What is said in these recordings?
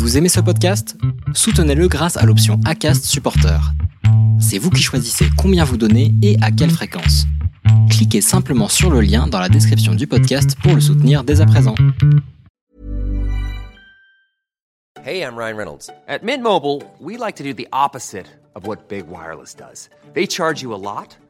Vous aimez ce podcast? Soutenez-le grâce à l'option ACAST Supporter. C'est vous qui choisissez combien vous donnez et à quelle fréquence. Cliquez simplement sur le lien dans la description du podcast pour le soutenir dès à présent. Hey, I'm Ryan Reynolds. At Mint Mobile, we like to do the opposite of what Big Wireless does. They charge you a lot,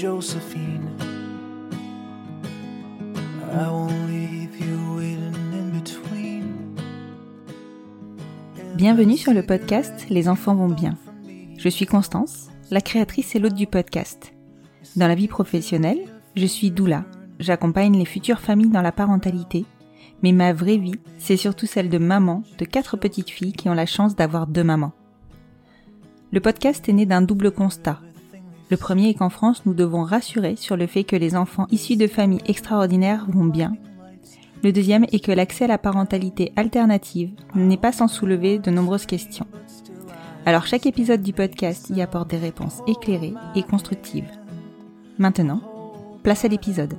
Josephine. I won't leave you in between. Bienvenue sur le podcast Les enfants vont bien. Je suis Constance, la créatrice et l'hôte du podcast. Dans la vie professionnelle, je suis doula. J'accompagne les futures familles dans la parentalité, mais ma vraie vie, c'est surtout celle de maman de quatre petites filles qui ont la chance d'avoir deux mamans. Le podcast est né d'un double constat. Le premier est qu'en France, nous devons rassurer sur le fait que les enfants issus de familles extraordinaires vont bien. Le deuxième est que l'accès à la parentalité alternative n'est pas sans soulever de nombreuses questions. Alors chaque épisode du podcast y apporte des réponses éclairées et constructives. Maintenant, place à l'épisode.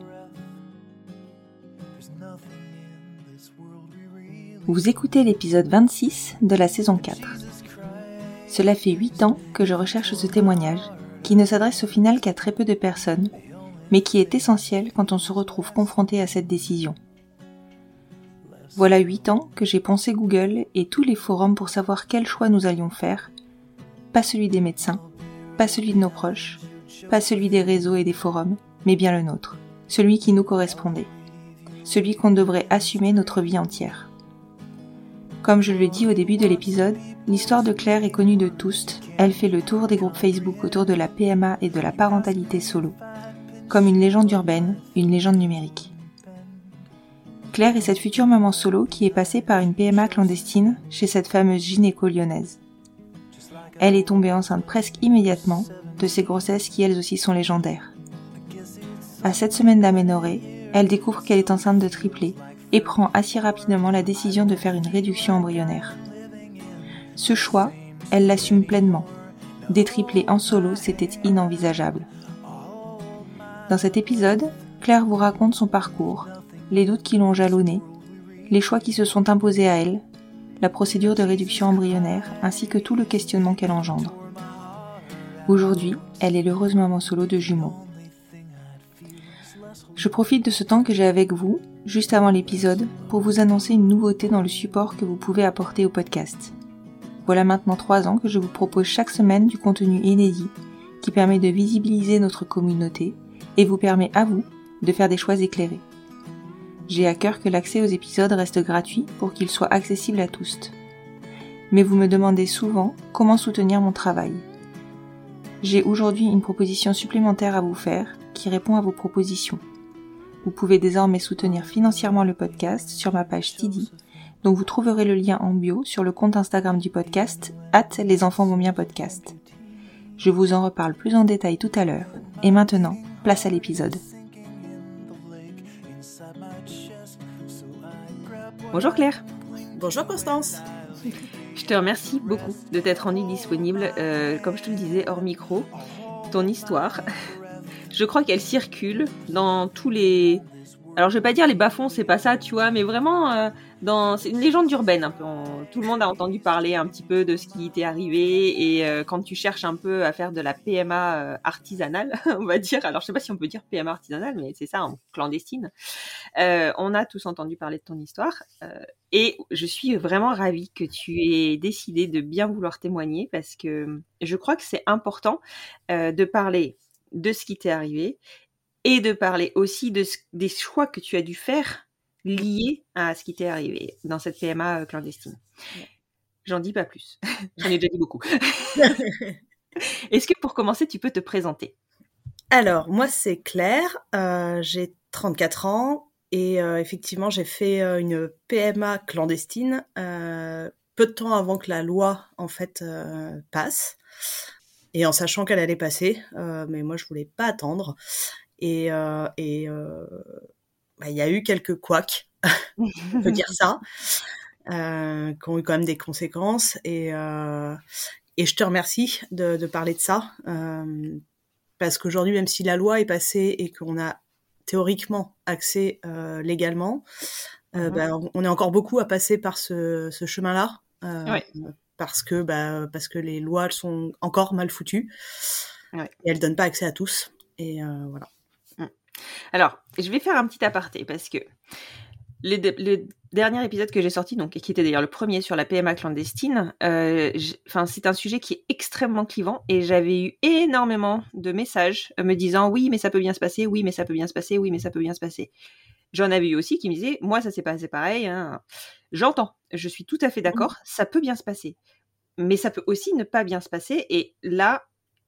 Vous écoutez l'épisode 26 de la saison 4. Cela fait 8 ans que je recherche ce témoignage, qui ne s'adresse au final qu'à très peu de personnes, mais qui est essentiel quand on se retrouve confronté à cette décision. Voilà 8 ans que j'ai poncé Google et tous les forums pour savoir quel choix nous allions faire, pas celui des médecins, pas celui de nos proches, pas celui des réseaux et des forums, mais bien le nôtre, celui qui nous correspondait, celui qu'on devrait assumer notre vie entière. Comme je le dis au début de l'épisode, l'histoire de Claire est connue de tous. Elle fait le tour des groupes Facebook autour de la PMA et de la parentalité solo, comme une légende urbaine, une légende numérique. Claire est cette future maman solo qui est passée par une PMA clandestine chez cette fameuse gynéco lyonnaise. Elle est tombée enceinte presque immédiatement de ces grossesses qui elles aussi sont légendaires. À cette semaine d'aménorrhée, elle découvre qu'elle est enceinte de triplé et prend assez rapidement la décision de faire une réduction embryonnaire. Ce choix, elle l'assume pleinement. Des triplés en solo, c'était inenvisageable. Dans cet épisode, Claire vous raconte son parcours, les doutes qui l'ont jalonné, les choix qui se sont imposés à elle, la procédure de réduction embryonnaire, ainsi que tout le questionnement qu'elle engendre. Aujourd'hui, elle est l'heureuse maman solo de jumeaux. Je profite de ce temps que j'ai avec vous, juste avant l'épisode, pour vous annoncer une nouveauté dans le support que vous pouvez apporter au podcast. Voilà maintenant trois ans que je vous propose chaque semaine du contenu inédit qui permet de visibiliser notre communauté et vous permet à vous de faire des choix éclairés. J'ai à cœur que l'accès aux épisodes reste gratuit pour qu'il soit accessible à tous. Mais vous me demandez souvent comment soutenir mon travail. J'ai aujourd'hui une proposition supplémentaire à vous faire qui répond à vos propositions. Vous pouvez désormais soutenir financièrement le podcast sur ma page Tidy, dont vous trouverez le lien en bio sur le compte Instagram du podcast, at les enfants vont bien podcast. Je vous en reparle plus en détail tout à l'heure. Et maintenant, place à l'épisode. Bonjour Claire. Bonjour Constance. Je te remercie beaucoup de t'être rendue disponible, euh, comme je te le disais, hors micro. Ton histoire, je crois qu'elle circule dans tous les. Alors je vais pas dire les bas-fonds, c'est pas ça, tu vois, mais vraiment euh, dans c'est une légende urbaine un peu. Tout le monde a entendu parler un petit peu de ce qui t'est arrivé et euh, quand tu cherches un peu à faire de la PMA euh, artisanale, on va dire. Alors je sais pas si on peut dire PMA artisanale, mais c'est ça, en clandestine. Euh, on a tous entendu parler de ton histoire euh, et je suis vraiment ravie que tu aies décidé de bien vouloir témoigner parce que je crois que c'est important euh, de parler de ce qui t'est arrivé et de parler aussi des choix que tu as dû faire liés à ce qui t'est arrivé dans cette PMA euh, clandestine. J'en dis pas plus. J'en ai déjà dit beaucoup. Est-ce que pour commencer, tu peux te présenter? Alors, moi, c'est Claire. Euh, j'ai 34 ans et euh, effectivement, j'ai fait euh, une PMA clandestine peu de temps avant que la loi, en fait, passe. Et en sachant qu'elle allait passer, mais moi, je voulais pas attendre. Et et bah, il y a eu quelques couacs, on peut dire ça, qui ont eu quand même des conséquences. Et, et je te remercie de, de parler de ça, euh, parce qu'aujourd'hui, même si la loi est passée et qu'on a théoriquement accès euh, légalement, euh, mhm. bah, on est encore beaucoup à passer par ce, ce chemin-là, euh, parce que bah, parce que les lois sont encore mal foutues ouais. et elles donnent pas accès à tous. Et euh, voilà. Alors, je vais faire un petit aparté parce que le, dernier épisode que j'ai sorti, donc, et qui était d'ailleurs le premier sur la PMA clandestine, euh, c'est un sujet qui est extrêmement clivant et j'avais eu énormément de messages euh, me disant oui, mais ça peut bien se passer, oui, mais ça peut bien se passer, oui, mais ça peut bien se passer. J'en avais eu aussi qui me disaient moi, ça s'est passé pareil. Hein. J'entends, je suis tout à fait d'accord, mmh. ça peut bien se passer, mais ça peut aussi ne pas bien se passer. Et là,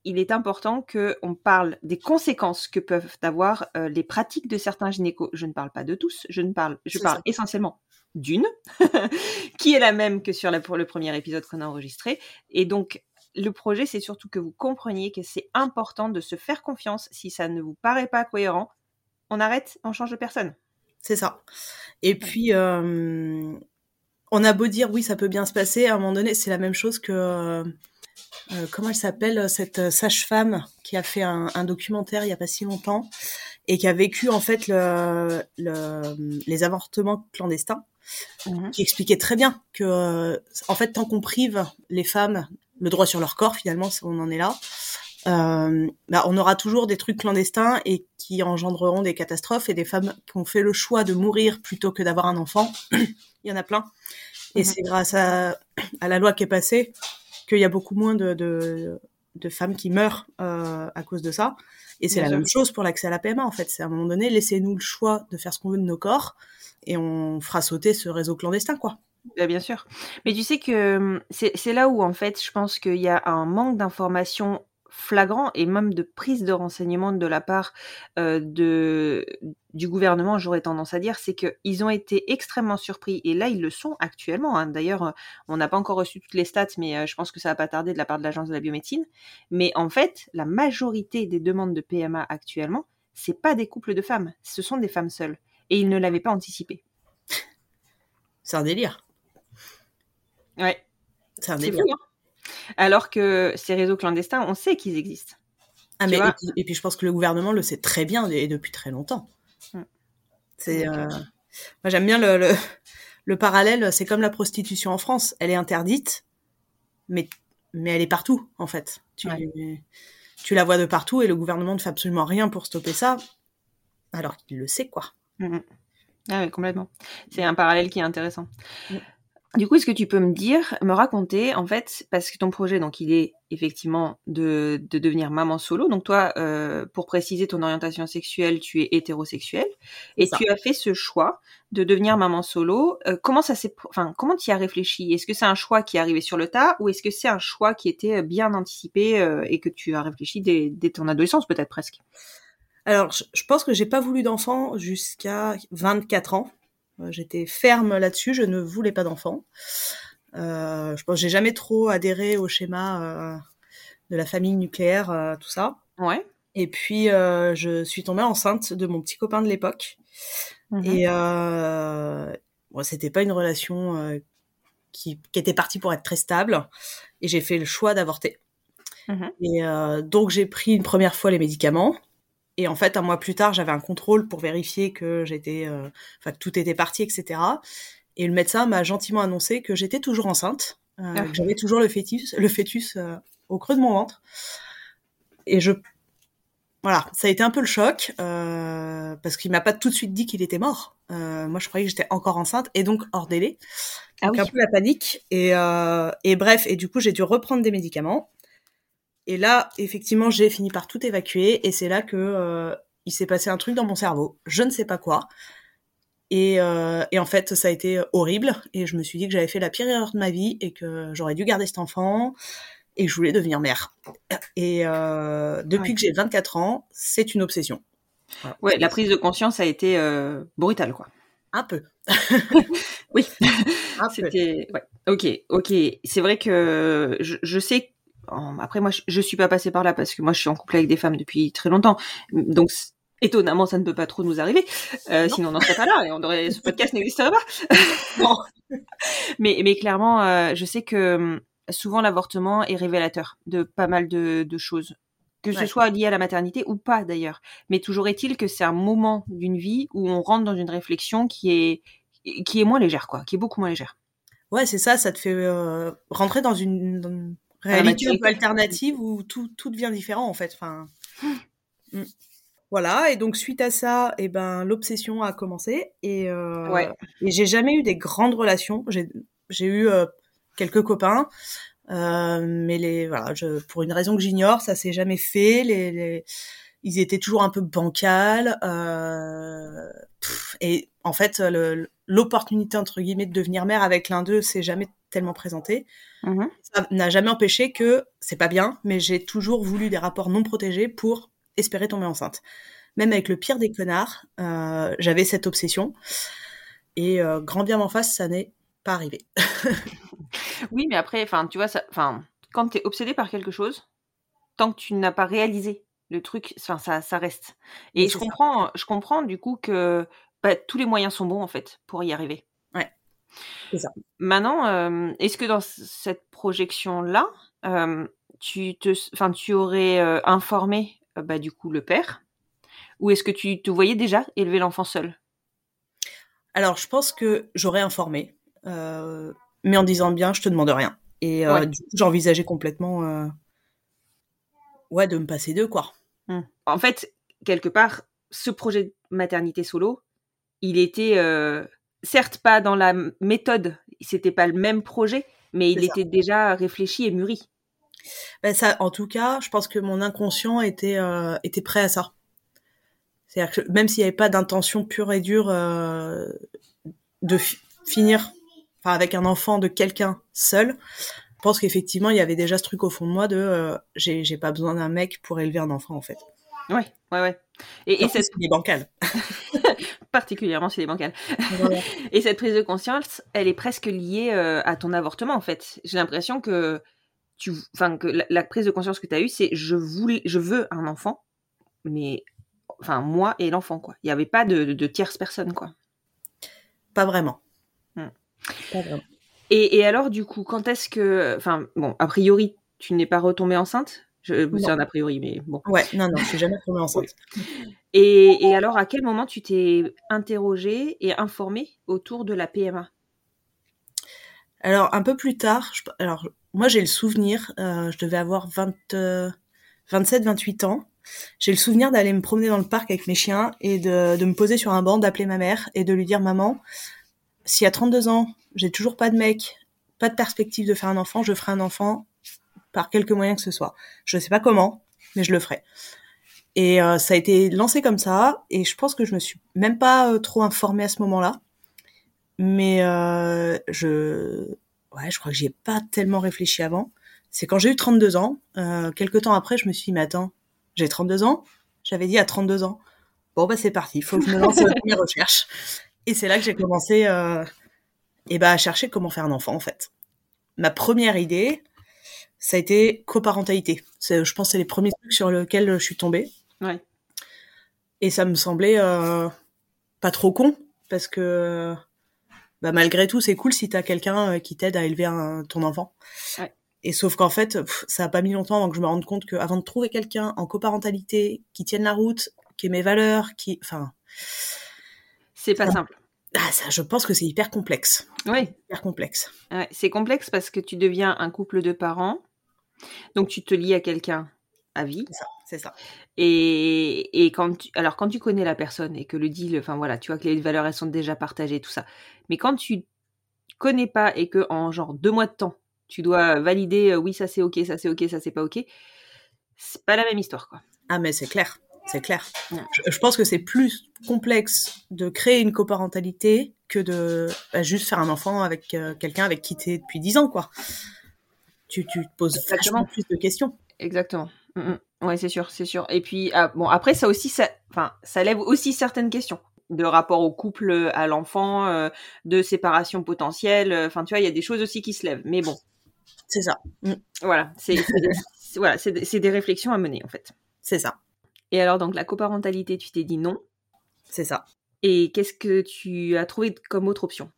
il est important qu'on parle des conséquences que peuvent avoir euh, les pratiques de certains gynécos. Je ne parle pas de tous, je ne parle, je parle essentiellement d'une, qui est la même que sur la, pour le premier épisode qu'on a enregistré. Et donc, le projet, c'est surtout que vous compreniez que c'est important de se faire confiance. Si ça ne vous paraît pas cohérent, on arrête, on change de personne. C'est ça. Et puis, euh, on a beau dire oui, ça peut bien se passer, à un moment donné, c'est la même chose que euh, comment elle s'appelle euh, cette euh, sage-femme qui a fait un, un, documentaire il y a pas si longtemps et qui a vécu en fait le, le, les avortements clandestins, mhm. qui expliquait très bien que en fait tant qu'on prive les femmes le droit sur leur corps finalement, on en est là. Euh, bah, on aura toujours des trucs clandestins et qui engendreront des catastrophes et des femmes qui ont fait le choix de mourir plutôt que d'avoir un enfant. Il y en a plein. Et mhm. c'est grâce à, à la loi qui est passée qu'il y a beaucoup moins de, de, de femmes qui meurent euh, à cause de ça. Et c'est la même chose pour l'accès à la PMA, en fait. C'est à un moment donné, laissez-nous le choix de faire ce qu'on veut de nos corps et on fera sauter ce réseau clandestin, quoi. Bah, bien sûr. Mais tu sais que hum, c'est là où, en fait, je pense qu'il y a un manque d'information flagrant et même de prise de renseignements de la part euh, de, du gouvernement, j'aurais tendance à dire, c'est qu'ils ont été extrêmement surpris, et là ils le sont actuellement. Hein. D'ailleurs, on n'a pas encore reçu toutes les stats, mais euh, je pense que ça va pas tarder de la part de l'agence de la biomédecine. Mais en fait, la majorité des demandes de PMA actuellement, c'est pas des couples de femmes, ce sont des femmes seules, et ils ne l'avaient pas anticipé. C'est un délire. Ouais. C'est un délire. Hein. Alors que ces réseaux clandestins, on sait qu'ils existent. Ah, mais et puis, je pense que le gouvernement le sait très bien et depuis très longtemps. Mm. C'est, euh... moi j'aime bien le, le, le parallèle. C'est comme la prostitution en France. Elle est interdite, mais mais elle est partout en fait. Tu, tu la vois de partout et le gouvernement ne fait absolument rien pour stopper ça, alors qu'il le sait quoi. Mm, mm. Ah oui, complètement. C'est un parallèle qui est intéressant. Du coup, est-ce que tu peux me dire, me raconter, en fait, parce que ton projet, donc, il est effectivement de, de devenir maman solo. Donc, toi, euh, pour préciser ton orientation sexuelle, tu es hétérosexuel et tu as fait ce choix de devenir maman solo. Euh, comment ça s'est, enfin, comment tu y as réfléchi? Est-ce que c'est un choix qui est arrivé sur le tas ou est-ce que c'est un choix qui était bien anticipé euh, et que tu as réfléchi dès, dès ton adolescence, peut-être presque? Alors, je pense que j'ai pas voulu d'enfant jusqu'à 24 ans. Euh, j'étais ferme là-dessus, je ne voulais pas d'enfant. Euh, je pense que j'ai jamais trop adhéré au schéma euh, de la famille nucléaire, euh, tout ça. Ouais. Et puis euh, je suis tombée enceinte de mon petit copain de l'époque. Mmh. Et euh, bon, c'était pas une relation qui, qui, était partie pour être très stable. Et j'ai fait le choix d'avorter. Mmh. Et donc j'ai pris une première fois les médicaments. Et en fait, un mois plus tard, j'avais un contrôle pour vérifier que j'étais, euh, enfin que tout était parti, etc. Et le médecin m'a gentiment annoncé que j'étais toujours enceinte, euh, ah. que j'avais toujours le fœtus, le fœtus euh, au creux de mon ventre. Et je, voilà, ça a été un peu le choc euh, parce qu'il m'a pas tout de suite dit qu'il était mort. moi, je croyais que j'étais encore enceinte et donc hors délai. Ah donc un peu la panique. Et, et bref, et du coup, j'ai dû reprendre des médicaments. Et là, effectivement, j'ai fini par tout évacuer et c'est là que euh, il s'est passé un truc dans mon cerveau. Je ne sais pas quoi. Et, euh, et, en fait, ça a été horrible. Et je me suis dit que j'avais fait la pire erreur de ma vie et que j'aurais dû garder cet enfant. et je voulais devenir mère. Et euh, depuis Ouais. que j'ai 24 ans, c'est une obsession. Voilà. Ouais, la prise de conscience a été euh, brutale, quoi. Un peu. Oui. C'était ouais. Ok, ok. C'est vrai que je, je sais. En- Après, moi, je, je suis pas passée par là parce que moi, je suis en couple avec des femmes depuis très longtemps. Donc, étonnamment, ça ne peut pas trop nous arriver. Euh, Non. sinon, on n'en serait pas là et on aurait, ce podcast n'existerait pas. Non. mais, mais clairement, euh, je sais que hum, souvent l'avortement est révélateur de pas mal de, de choses. Que ce Ouais. soit lié à la maternité ou pas d'ailleurs. Mais toujours est-il que c'est un moment d'une vie où on rentre dans une réflexion qui est, qui est moins légère, quoi, qui est beaucoup moins légère. Ouais, c'est ça, ça te fait euh, rentrer dans une, dans une la réalité un maturité. peu alternative où tout, tout devient différent en fait. Enfin, mm. Voilà, et donc suite à ça, eh ben, l'obsession a commencé et, euh, Ouais. et j'ai jamais eu des grandes relations. J'ai eu euh, quelques copains, euh, mais les voilà, je, pour une raison que j'ignore, ça s'est jamais fait. Les, les- ils étaient toujours un peu bancals. Pff, et en fait, l'opportunité entre guillemets de devenir mère avec l'un d'eux s'est jamais tellement présentée. Mhm. Ça n'a jamais empêché que c'est pas bien, mais j'ai toujours voulu des rapports non protégés pour espérer tomber enceinte. Même avec le pire des connards, euh, j'avais cette obsession. Et euh, grand bien m'en face, ça n'est pas arrivé. Oui, mais après, enfin, tu vois, ça, enfin, quand t'es obsédé par quelque chose, tant que tu n'as pas réalisé le truc, enfin, ça, ça reste. Et Oui, je ça. comprends, je comprends du coup que bah, tous les moyens sont bons en fait pour y arriver. Ouais, c'est ça. Maintenant, euh, est-ce que dans cette projection-là, euh, tu te, tu aurais euh, informé, bah, du coup, le père, ou est-ce que tu te voyais déjà élever l'enfant seul? Alors, je pense que j'aurais informé, mais en disant bien, je te demande rien. Et Ouais. du coup, j'envisageais complètement, ouais, de me passer d'eux, quoi. Hmm. En fait, quelque part, ce projet de maternité solo, il était certes pas dans la méthode, c'était pas le même projet, mais il ça. était déjà réfléchi et mûri. Ben ça, en tout cas, je pense que mon inconscient était euh, était prêt à ça. C'est-à-dire que même s'il n'y avait pas d'intention pure et dure euh, de fi- finir, enfin avec un enfant de quelqu'un seul, je pense qu'effectivement il y avait déjà ce truc au fond de moi de euh, j'ai pas besoin d'un mec pour élever un enfant en fait. Ouais, ouais, ouais. Et, et cette, il est bancal. particulièrement chez les bancales. Voilà. Et cette prise de conscience, elle est presque liée euh, à ton avortement, en fait. J'ai l'impression que tu, enfin, que la, la prise de conscience que tu as eue, c'est je voulais, je veux un enfant, mais, enfin, moi et l'enfant, quoi. Il n'y avait pas de, de, de tierce personne, quoi. Pas vraiment. Hmm. Pas vraiment. Et, et alors, du coup, quand est-ce que, enfin, bon, a priori, tu n'es pas retombée enceinte. Je- C'est Non. un a priori, mais bon. Ouais, non, non, je suis jamais tombée enceinte. Et, et alors, à quel moment tu t'es interrogée et informée autour de la PMA Alors, un peu plus tard, je- alors, moi, j'ai le souvenir, euh, je devais avoir 20, euh, 27, 28 ans. J'ai le souvenir d'aller me promener dans le parc avec mes chiens et de, de me poser sur un banc, d'appeler ma mère et de lui dire, maman, si à 32 ans, j'ai toujours pas de mec, pas de perspective de faire un enfant, je ferai un enfant par quelque moyen que ce soit. Je sais pas comment, mais je le ferai. Et euh, ça a été lancé comme ça, et je pense que je me suis même pas euh, trop informée à ce moment-là. Mais euh, je, ouais, je crois que j'y ai pas tellement réfléchi avant. C'est quand j'ai eu 32 ans, quelques temps après, je me suis dit, mais attends, j'ai 32 ans, j'avais dit à 32 ans. Bon, bah c'est parti, il faut que je me lance dans mes recherches. Et c'est là que j'ai commencé et bah, à chercher comment faire un enfant, en fait. Ma première idée, ça a été coparentalité. Je pense que c'est les premiers trucs sur lesquels je suis tombée. Ouais. Et ça me semblait euh, pas trop con, parce que bah, malgré tout, c'est cool si t'as quelqu'un euh, qui t'aide à élever un- ton enfant. Ouais. Et sauf qu'en fait, pff, ça a pas mis longtemps avant que je me rende compte qu'avant de trouver quelqu'un en coparentalité, qui tienne la route, qui ait mes valeurs, qui... Enfin, C'est pas simple. ah, ça, je pense que c'est hyper complexe. Oui, Hyper complexe. Ouais, c'est complexe parce que tu deviens un couple de parents, donc tu te lis à quelqu'un à vie. C'est ça. C'est ça. Et, et quand tu, alors quand tu connais la personne et que le deal, enfin voilà, tu vois que les valeurs elles sont déjà partagées, tout ça. Mais quand tu connais pas et que en genre deux mois de temps, tu dois valider, euh, oui ça c'est ok, ça c'est ok, ça c'est pas ok, c'est pas la même histoire quoi. Ah, mais c'est clair. C'est clair. Ouais. Je, je pense que c'est plus complexe de créer une coparentalité que de bah, juste faire un enfant avec euh, quelqu'un avec qui t'es depuis 10 ans, quoi. Tu, tu te poses Exactement. vachement plus de questions. Exactement. Mm, mm. Ouais, c'est sûr, c'est sûr. Et puis, ah, bon, après, ça aussi, ça, enfin, ça lève aussi certaines questions de rapport au couple, à l'enfant, euh, de séparation potentielle. euh, Enfin, tu vois, il y a des choses aussi qui se lèvent. Mais bon, C'est ça. Mm, voilà, c'est voilà, c'est des, réflexions à mener en fait. C'est ça. Et alors, donc, la coparentalité, tu t'es dit non. C'est ça. Et qu'est-ce que tu as trouvé comme autre option?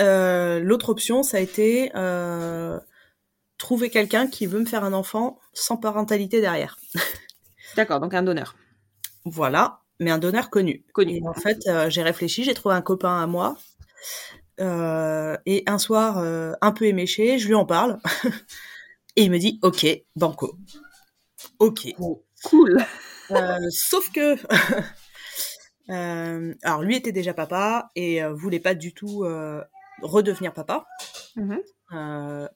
Euh, L'autre option, ça a été euh, trouver quelqu'un qui veut me faire un enfant sans parentalité derrière. D'accord, donc un donneur Voilà, mais un donneur connu. connu. Et en fait, euh, j'ai réfléchi, j'ai trouvé un copain à moi. Euh, et un soir, euh, un peu éméché, je lui en parle. et il me dit, ok, banco. Ok. Cool. Euh, sauf que... alors, lui était déjà papa et voulait pas du tout redevenir papa. Mhm. Euh,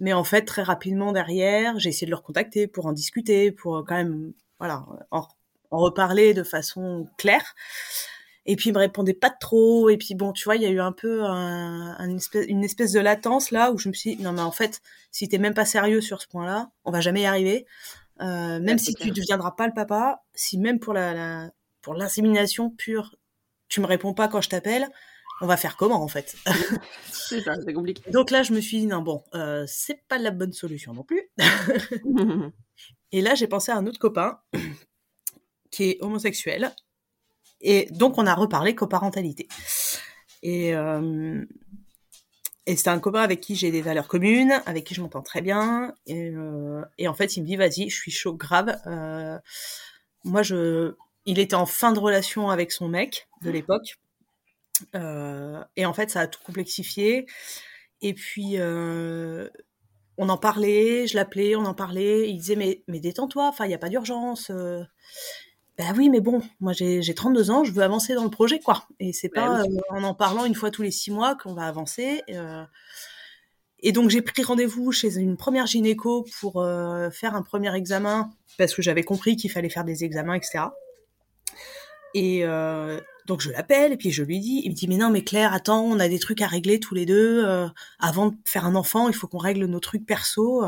mais en fait, très rapidement derrière, j'ai essayé de le recontacter pour en discuter, pour euh, quand même, voilà, en, en reparler de façon claire. Et puis il me répondait pas trop. Et puis bon, tu vois, il y a eu un peu un, un espèce, une espèce de latence là où je me suis dit, non mais en fait, si t'es même pas sérieux sur ce point-là, on va jamais y arriver. Euh, même si tu clair. deviendras pas le papa, si même pour la, la pour l'insémination pure, tu me réponds pas quand je t'appelle, on va faire comment en fait? C'est ça, c'est compliqué. Donc là, je me suis dit, non, bon, euh, c'est pas la bonne solution non plus. Et là, j'ai pensé à un autre copain qui est homosexuel. Et donc, on a reparlé coparentalité. Et, euh, et c'est un copain avec qui j'ai des valeurs communes, avec qui je m'entends très bien. Et, euh, et en fait, il me dit, vas-y, je suis chaud grave. Moi, je... il était en fin de relation avec son mec de l'époque. Euh, et en fait, ça a tout complexifié. Et puis, euh, on en parlait, je l'appelais, on en parlait. Il disait, mais, mais détends-toi, enfin, il n'y a pas d'urgence. Euh, ben oui, mais bon, moi j'ai j'ai 32 ans, je veux avancer dans le projet, quoi. Et c'est Ben pas oui. euh, en en parlant une fois tous les six mois qu'on va avancer. euh. Et donc j'ai pris rendez-vous chez une première gynéco pour faire un premier examen, parce que j'avais compris qu'il fallait faire des examens, etc. Et donc je l'appelle et puis je lui dis, il me dit mais non mais Claire, attends, on a des trucs à régler tous les deux. euh, avant de faire un enfant, il faut qu'on règle nos trucs perso.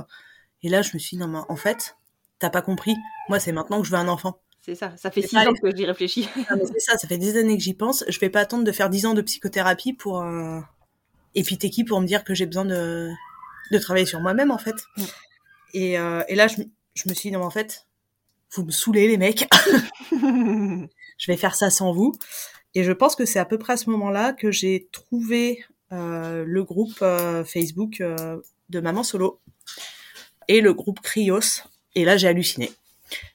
Et là je me suis dit non mais en fait, t'as pas compris. Moi c'est maintenant que je veux un enfant. C'est ça, ça fait six pas ans que j'y réfléchis. Mais c'est ça, ça fait des années que j'y pense. Je vais pas attendre de faire 10 ans de psychothérapie pour. euh, Et puis t'es qui pour me dire que j'ai besoin de de travailler sur moi-même en fait? Mm. Et, euh, et là je, je me suis dit non mais en fait, vous me saoulez les mecs. je vais faire ça sans vous. Et je pense que c'est à peu près à ce moment-là que j'ai trouvé euh, le groupe euh, Facebook euh, de Maman Solo et le groupe Cryos. Et là, j'ai halluciné.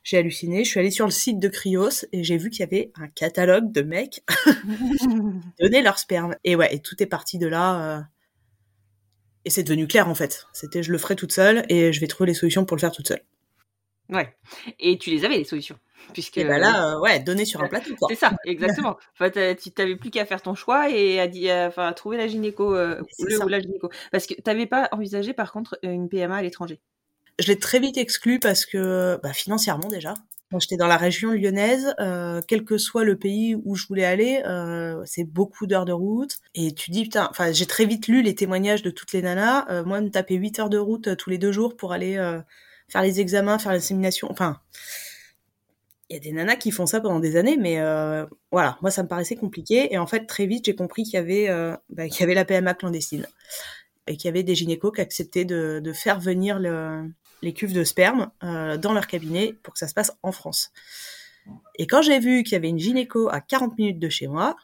J'ai halluciné. Je suis allée sur le site de Cryos et j'ai vu qu'il y avait un catalogue de mecs qui donnaient leur sperme. Et ouais, et tout est parti de là. Et c'est devenu clair en fait. C'était je le ferai toute seule et je vais trouver les solutions pour le faire toute seule. ouais. Et tu les avais les solutions, puisque. Et bah là, euh, ouais, donner sur un plateau. C'est ça, exactement. Enfin, tu t'avais plus qu'à faire ton choix et à, à- enfin, à trouver la gynéco, euh, le ou la gynéco. Parce que t'avais pas envisagé, par contre, une PMA à l'étranger? Je l'ai très vite exclu parce que, bah, financièrement déjà. Moi, j'étais dans la région lyonnaise, euh, quel que soit le pays où je voulais aller, euh, c'est beaucoup d'heures de route. Et tu dis, putain, enfin, j'ai très vite lu les témoignages de toutes les nanas. Euh, moi, me taper 8 heures de route tous les deux jours pour aller faire les examens, faire l'insémination. Enfin, il y a des nanas qui font ça pendant des années, mais euh, voilà, moi, ça me paraissait compliqué. Et en fait, très vite, j'ai compris qu'il y avait, euh, bah, qu'il y avait la PMA clandestine et qu'il y avait des gynécos qui acceptaient de, de faire venir le, les cuves de sperme euh, dans leur cabinet pour que ça se passe en France. Et quand j'ai vu qu'il y avait une gynéco à 40 minutes de chez moi,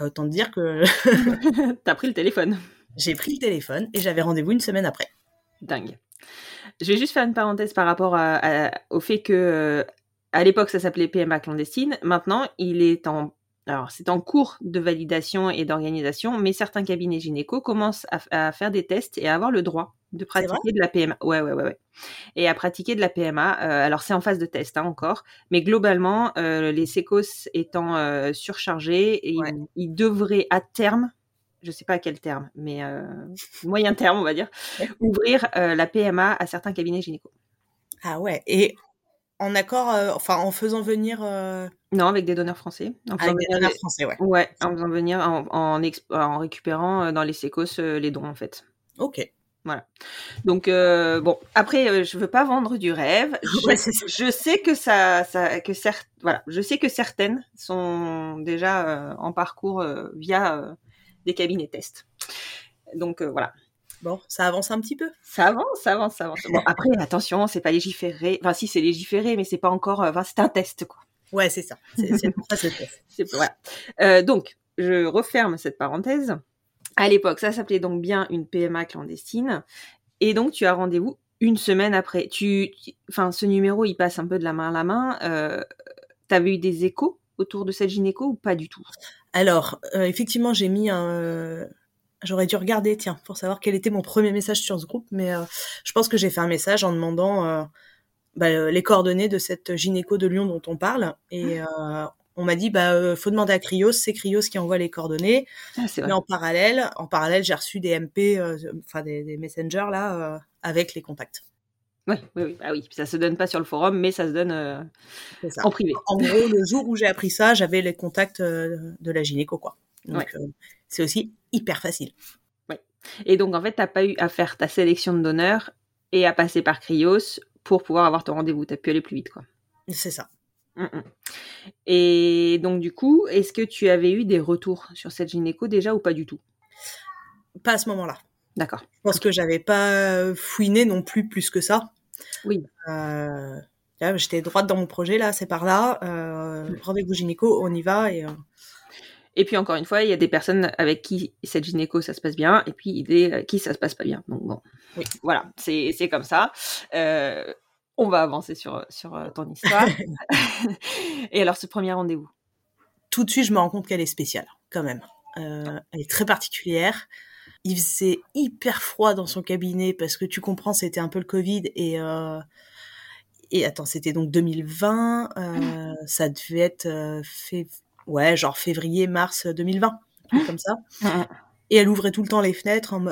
autant te dire que T'as pris le téléphone. j'ai pris le téléphone et j'avais rendez-vous une semaine après. Dingue. Je vais juste faire une parenthèse par rapport à- à- au fait que, euh, à l'époque, ça s'appelait PMA clandestine. Maintenant, il est en, alors, c'est en cours de validation et d'organisation, mais certains cabinets gynéco commencent à, à faire des tests et à avoir le droit de pratiquer de la PMA. Ouais, ouais, ouais, ouais. Et à pratiquer de la PMA. euh, alors, c'est en phase de test, hein, encore. Mais globalement, euh, les sécos étant euh, surchargés, et Ouais. ils, ils devraient à terme, je sais pas à quel terme, mais euh, moyen terme, on va dire, ouvrir euh, la PMA à certains cabinets gynéco. Ah ouais, et en accord, euh, enfin en faisant venir Non, avec des donneurs français. En avec des donneurs français, ouais. Ouais, en faisant venir, en, en, exp- en récupérant dans les sécos les dons, en fait. Ok. Voilà. Donc euh, bon, après, euh, je veux pas vendre du rêve. Je, Ouais, sais que ça, ça que certes, voilà, je sais que certaines sont déjà euh, en parcours via des cabinets tests. Donc euh, voilà, Bon, ça avance un petit peu. ça avance, ça avance, ça avance. Bon, après, attention, c'est pas légiféré. Enfin, si c'est légiféré, mais c'est pas encore. euh, Enfin, c'est un test, quoi. Ouais, c'est ça. C'est pour ça que c'est C'est voilà. Euh, donc, je referme cette parenthèse. À l'époque, ça s'appelait donc bien une PMA clandestine. Et donc, tu as rendez-vous une semaine après. Tu, tu- enfin, ce numéro, il passe un peu de la main à la main. Euh, T'avais eu des échos? Autour de cette gynéco ou pas du tout? Alors, euh, effectivement, j'ai mis un. euh, J'aurais dû regarder, tiens, pour savoir quel était mon premier message sur ce groupe, mais euh, je pense que j'ai fait un message en demandant euh, bah, euh, les coordonnées de cette gynéco de Lyon dont on parle, et euh, on m'a dit bah euh, faut demander à Cryos, c'est Cryos qui envoie les coordonnées. ah. Mais en parallèle, en parallèle, j'ai reçu des MP, euh, enfin des, des messengers là euh, avec les contacts. Oui, oui, oui. Ah oui, ça se donne pas sur le forum, mais ça se donne euh, ça. en privé. En gros, le jour où j'ai appris ça, j'avais les contacts euh, de la gynéco quoi. Donc Ouais. euh, c'est aussi hyper facile. Et donc, en fait, t'as pas eu à faire ta sélection de donneurs et à passer par Cryos pour pouvoir avoir ton rendez-vous. T'as pu aller plus vite, quoi. C'est ça. Mm, mm. Et donc, du coup, est-ce que tu avais eu des retours sur cette gynéco déjà ou pas du tout? Pas à ce moment-là. D'accord. Je pense que j'avais pas fouiné non plus plus que ça. Oui. Euh, J'étais droite dans mon projet, là, c'est par là. Euh, Rendez-vous gynéco, on y va. Et, euh, Et puis, encore une fois, il y a des personnes avec qui cette gynéco, ça se passe bien, et puis des avec qui ça se passe pas bien. Donc, bon. Oui. Voilà, c'est c'est comme ça. Euh, on va avancer sur, sur euh, ton histoire. et alors, ce premier rendez-vous? Tout de suite, je me rends compte qu'elle est spéciale, quand même. Euh, elle est très particulière. Il faisait hyper froid dans son cabinet parce que tu comprends, c'était un peu le Covid et euh, et attends, c'était donc 2020. euh, ça devait être euh, fait, ouais, genre février, mars 2020, un truc comme ça. Et elle ouvrait tout le temps les fenêtres, en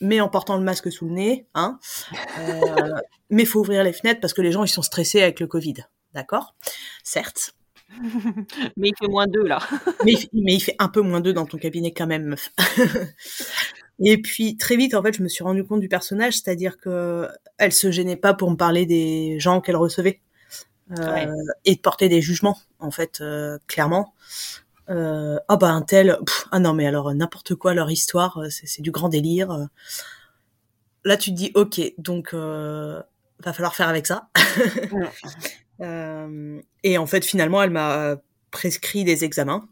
mais en portant le masque sous le nez, hein. Mais faut ouvrir les fenêtres parce que les gens ils sont stressés avec le Covid, d'accord? Certes. Mais il fait moins deux, là. mais, il, fait- mais il fait un peu moins deux dans ton cabinet quand même, meuf. Et puis très vite, en fait, je me suis rendu compte du personnage, c'est-à-dire que elle se gênait pas pour me parler des gens qu'elle recevait euh, Ouais. et de porter des jugements, en fait, euh, clairement. Euh, ah bah un tel, pff, ah non mais alors n'importe quoi leur histoire, euh, c'est du grand délire. Là tu te dis ok, donc euh, va falloir faire avec ça. Euh, et en fait finalement elle m'a prescrit des examens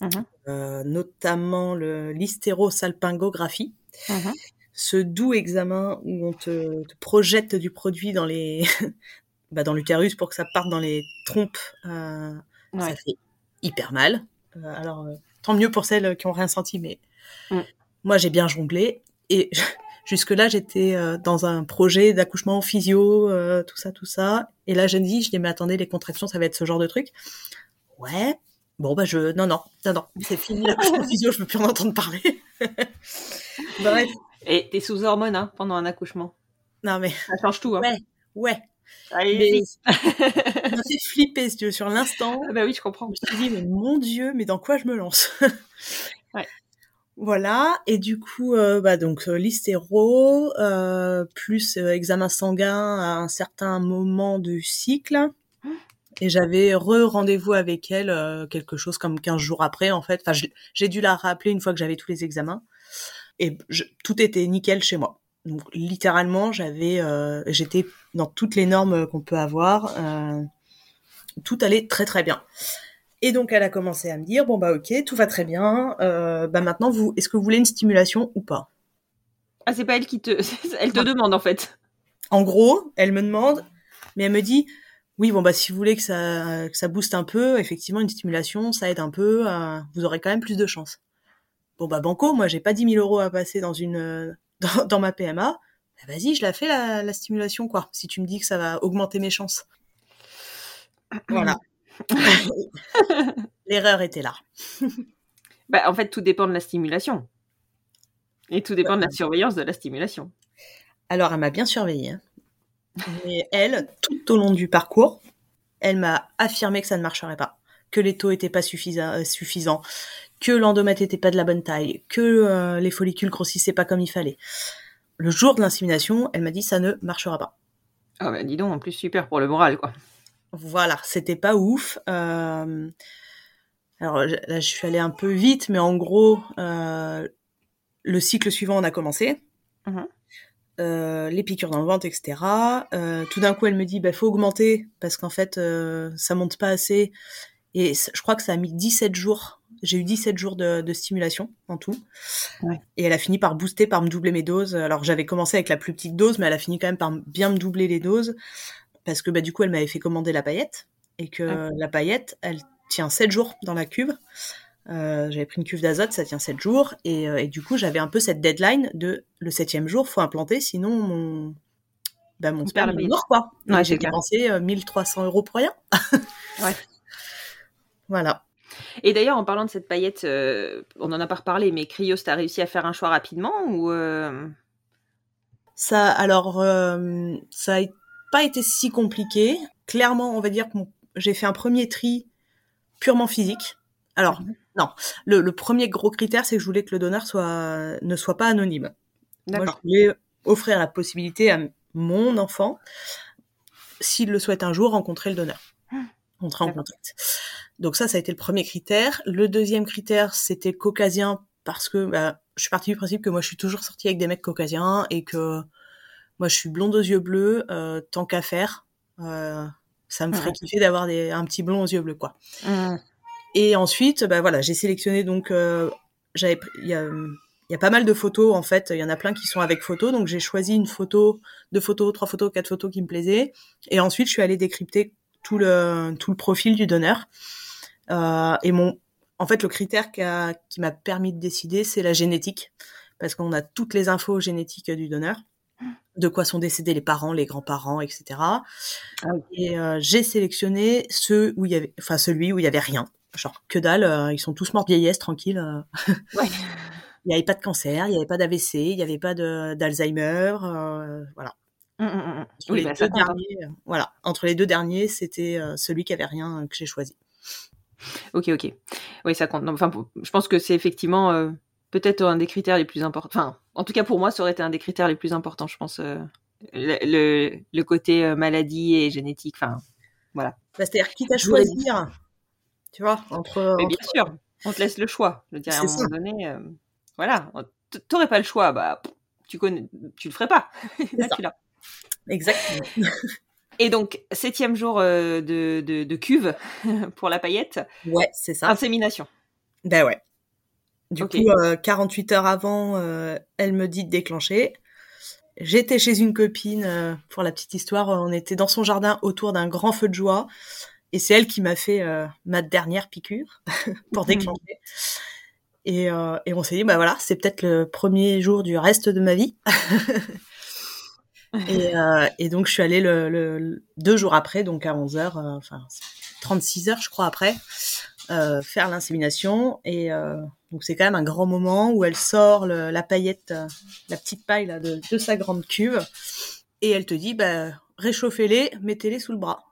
Mhm. euh, notamment le l'hystérosalpingographie, Mhm. ce doux examen où on te, te projette du produit dans les bah, dans l'utérus pour que ça parte dans les trompes. euh, Ça fait hyper mal. Euh, alors tant mieux pour celles qui ont rien senti, mais Mm. moi j'ai bien jonglé et jusque là j'étais euh, dans un projet d'accouchement physio, euh, tout ça, tout ça. Et là j'ai dit, je dis mais attendez les contractions ça va être ce genre de truc. Ouais. Bon bah je non non non non c'est fini l'accouchement physio je peux plus en entendre parler. Bref Et t'es sous hormones hein, pendant un accouchement. non mais Ça change tout. Hein. Ouais. ouais Allez, mais ça fait flipper si tu veux sur l'instant. Ah bah oui, je comprends. Je me suis dit, mais mon Dieu, mais dans quoi je me lance? Ouais. Voilà, et du coup, euh, bah donc euh, l'hystéro, euh, plus euh, examen sanguin à un certain moment du cycle. Et j'avais re-rendez-vous avec elle euh, quelque chose comme 15 jours après, en fait. Enfin, j'ai dû la rappeler une fois que j'avais tous les examens. Et je- tout était nickel chez moi. Donc, littéralement, j'avais, euh, j'étais dans toutes les normes qu'on peut avoir. euh, tout allait très très bien. Et donc elle a commencé à me dire bon bah ok tout va très bien. Bah maintenant vous est-ce que vous voulez une stimulation ou pas? Ah, c'est pas elle qui te. Elle te demande en fait. En gros elle me demande mais elle me dit oui bon bah si vous voulez que ça que ça booste un peu effectivement une stimulation ça aide un peu euh, vous aurez quand même plus de chance. Bon bah banco moi j'ai pas 10 000 euros à passer dans une euh, dans, dans ma PMA. Bah, vas-y je la fais la, la stimulation quoi si tu me dis que ça va augmenter mes chances. Voilà. L'erreur était là. Bah, en fait, tout dépend de la stimulation. Et tout dépend de la surveillance de la stimulation. Alors, elle m'a bien surveillée. hein. Mais elle, tout au long du parcours, elle m'a affirmé que ça ne marcherait pas, que les taux étaient pas suffisa- euh, suffisants, que l'endomètre était pas de la bonne taille, que euh, les follicules grossissaient pas comme il fallait. le jour de l'insémination, elle m'a dit ça ne marchera pas. Ah bah dis donc, en plus super pour le moral quoi. Voilà, c'était pas ouf. Euh, alors là, je suis allée un peu vite, mais en gros, euh, le cycle suivant, on a commencé. Mhm. Euh, les piqûres dans le ventre, etc. Euh, tout d'un coup, elle me dit, bah, faut augmenter parce qu'en fait, euh, ça monte pas assez. Et je crois que ça a mis 17 jours. J'ai eu 17 jours de, de stimulation en tout. Ouais. Et elle a fini par booster, par me doubler mes doses. Alors j'avais commencé avec la plus petite dose, mais elle a fini quand même par bien me doubler les doses parce que bah, du coup, elle m'avait fait commander la paillette et que la paillette, elle tient 7 jours dans la cuve. Euh, j'avais pris une cuve d'azote, ça tient 7 jours. Et, euh, et du coup, j'avais un peu cette deadline de le septième jour, faut implanter, sinon mon, bah, mon On sperme est mort, quoi. Ouais, j'ai dépensé euh, 1300 euros pour rien. Ouais. Voilà. Et d'ailleurs, en parlant de cette paillette, euh, on en a pas reparlé, mais Cryos, t'as réussi à faire un choix rapidement ou euh, Ça, alors, euh, ça a pas été si compliqué. Clairement, on va dire que j'ai fait un premier tri purement physique. Alors, non, le, le premier gros critère, c'est que je voulais que le donneur soit, ne soit pas anonyme. Moi, je voulais offrir la possibilité à mon enfant, s'il le souhaite un jour, rencontrer le donneur, entrer en D'accord. contact. Donc ça, ça a été le premier critère. Le deuxième critère, c'était caucasien parce que bah, je suis partie du principe que moi, je suis toujours sortie avec des mecs caucasiens et que moi, je suis blonde aux yeux bleus, euh, tant qu'à faire. euh, ça me ferait Ouais. kiffer d'avoir un petit blond aux yeux bleus, quoi. Mmh. Et ensuite, bah voilà, j'ai sélectionné donc euh, j'avais il y a pas mal de photos en fait, il y en a plein qui sont avec photos donc j'ai choisi une photo, deux photos, trois photos, quatre photos qui me plaisaient et ensuite je suis allée décrypter tout le tout le profil du donneur. Euh, et mon en fait le critère qui m'a permis de décider, c'est la génétique parce qu'on a toutes les infos génétiques du donneur. De quoi sont décédés les parents, les grands-parents, etc. Ah oui. Et euh, j'ai sélectionné ceux où il y avait, enfin celui où il y avait rien, genre que dalle, euh, ils sont tous morts de vieillesse, tranquille. euh. Ouais. Il n'y avait pas de cancer, il n'y avait pas d'AVC, il n'y avait pas d'Alzheimer, voilà. Mmh, mmh, mmh. Oui, les bah, deux hein. derniers, voilà. Entre les deux derniers, c'était celui qui avait rien que j'ai choisi. Ok, ok. Oui, ça compte. Enfin, je pense que c'est effectivement peut-être un des critères les plus importants. Enfin, en tout cas pour moi, ça aurait été un des critères les plus importants, je pense. euh, le, le, le côté euh, maladie et génétique. Enfin, voilà. Bah, C'est-à-dire quitte à choisir, tu vois, entre, Mais entre- bien sûr, on te laisse le choix. Je dire, à un moment ça. donné, euh, voilà, t'aurais pas le choix, bah, tu connais, tu le ferais pas. Là, ça. tu l'as. exactement. Et donc, septième jour euh, de, de, de cuve pour la paillette, Ouais, c'est ça. insémination. Ben ouais. Du coup, euh, 48 heures avant, euh, elle me dit de déclencher. J'étais chez une copine, euh, pour la petite histoire, on était dans son jardin autour d'un grand feu de joie. Et c'est elle qui m'a fait euh, ma dernière piqûre pour déclencher. Et, euh, et on s'est dit, bah voilà, c'est peut-être le premier jour du reste de ma vie. et, euh, et donc, je suis allée le, deux jours après, donc à 11 heures, euh, enfin 36 heures, je crois, après, euh, faire l'insémination. Et euh, donc, c'est quand même un grand moment où elle sort le- la paillette, euh, la petite paille là, de, de sa grande cuve. Et elle te dit, bah, réchauffez-les, mettez-les sous le bras.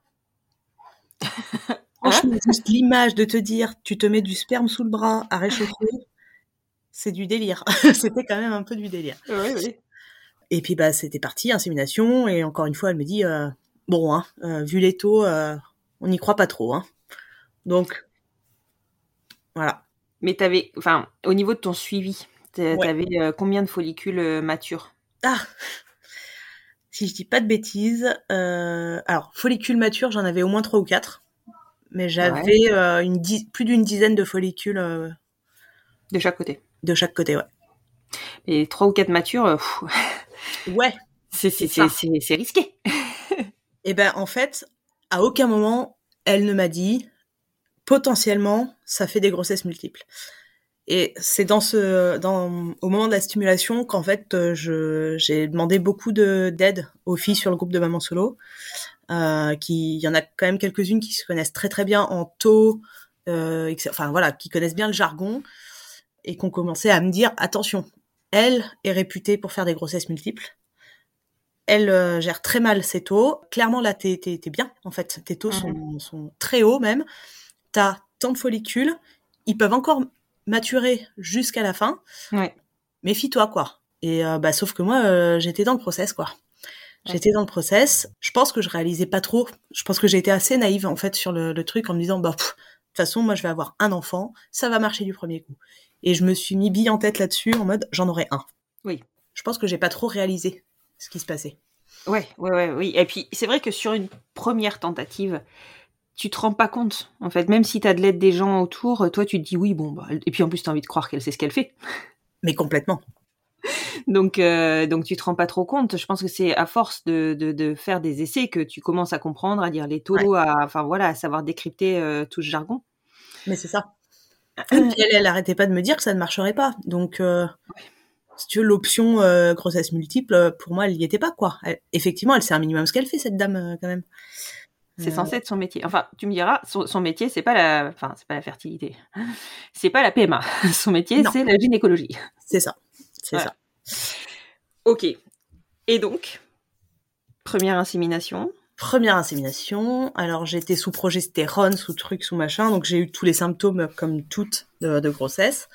Franchement, juste l'image de te dire, tu te mets du sperme sous le bras à réchauffer, c'est du délire. C'était quand même un peu du délire. Oui, oui. Et puis bah c'était parti, insémination, et encore une fois elle me dit euh, bon hein, euh, vu les taux, euh, on n'y croit pas trop hein. Donc voilà. Mais t'avais, enfin, au niveau de ton suivi, Ouais. t'avais euh, combien de follicules euh, matures? Ah si je dis pas de bêtises, euh, alors follicules matures j'en avais au moins trois ou quatre, mais j'avais une plus d'une dizaine de follicules de chaque côté de chaque côté ouais. Et trois ou quatre matures, Ouais. c'est risqué. Et ben en fait, à aucun moment elle ne m'a dit potentiellement ça fait des grossesses multiples. Et c'est dans ce dans au moment de la stimulation qu'en fait euh, je j'ai demandé beaucoup de d'aide aux filles sur le groupe de maman solo. Euh, qui il y en a quand même quelques-unes qui se connaissent très très bien en taux euh, enfin voilà, qui connaissent bien le jargon et qui ont commencé à me dire attention, elle est réputée pour faire des grossesses multiples elle euh, gère très mal ses taux. Clairement, là, t'es, t'es, t'es bien, en fait. Tes taux sont, sont très hauts, même. T'as tant de follicules. Ils peuvent encore maturer jusqu'à la fin. Ouais. Méfie-toi, quoi. Et euh, bah, sauf que moi, euh, j'étais dans le process, quoi. J'étais dans le process. Je pense que je réalisais pas trop. Je pense que j'ai été assez naïve en fait sur le, le truc en me disant bah de toute façon moi je vais avoir un enfant, ça va marcher du premier coup. Et je me suis mis bille en tête là-dessus en mode j'en aurai un. Oui. Je pense que j'ai pas trop réalisé ce qui se passait. Ouais, ouais, ouais, oui. Et puis c'est vrai que sur une première tentative, tu te rends pas compte en fait. Même si t'as de l'aide des gens autour, toi tu te dis oui bon bah et puis en plus t'as envie de croire qu'elle sait ce qu'elle fait. Mais complètement. Donc, euh, donc tu te rends pas trop compte. Je pense que c'est à force de, de, de, faire des essais que tu commences à comprendre, à dire les taux, Ouais. à, enfin voilà, à savoir décrypter euh, tout ce jargon. Mais c'est ça. Et puis elle, elle arrêtait pas de me dire que ça ne marcherait pas. Donc, euh, si tu veux, l'option euh, grossesse multiple, euh, pour moi, elle y était pas, quoi. Elle- effectivement, elle sait un minimum ce qu'elle fait, cette dame, euh, quand même. C'est Euh, censé être son métier. Enfin, tu me diras, son, son métier, c'est pas la, enfin, c'est pas la fertilité, c'est pas la PMA. Son métier, c'est la gynécologie. C'est ça. C'est Voilà. ça. Ok. Et donc, première insémination. Première insémination. Alors, j'étais sous progestérone, sous truc, sous machin. Donc, j'ai eu tous les symptômes comme toutes de, de grossesse.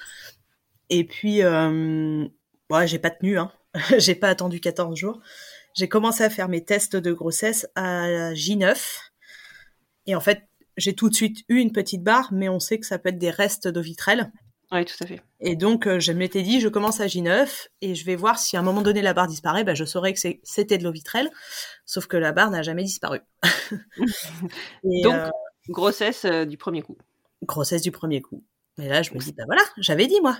Et puis, euh, ouais, j'ai pas tenu, hein. j'ai pas attendu 14 jours. J'ai commencé à faire mes tests de grossesse à J9. Et en fait, j'ai tout de suite eu une petite barre, mais on sait que ça peut être des restes d'ovitrelle. Oui, tout à fait. Et donc, euh, je m'étais dit, je commence à J9 et je vais voir si à un moment donné la barre disparaît, bah, je saurais que c'était de l'ovitrelle. Sauf que la barre n'a jamais disparu. Et, Donc, euh, grossesse euh, du premier coup. grossesse du premier coup. Et là, je me dis, bah voilà, j'avais dit, moi.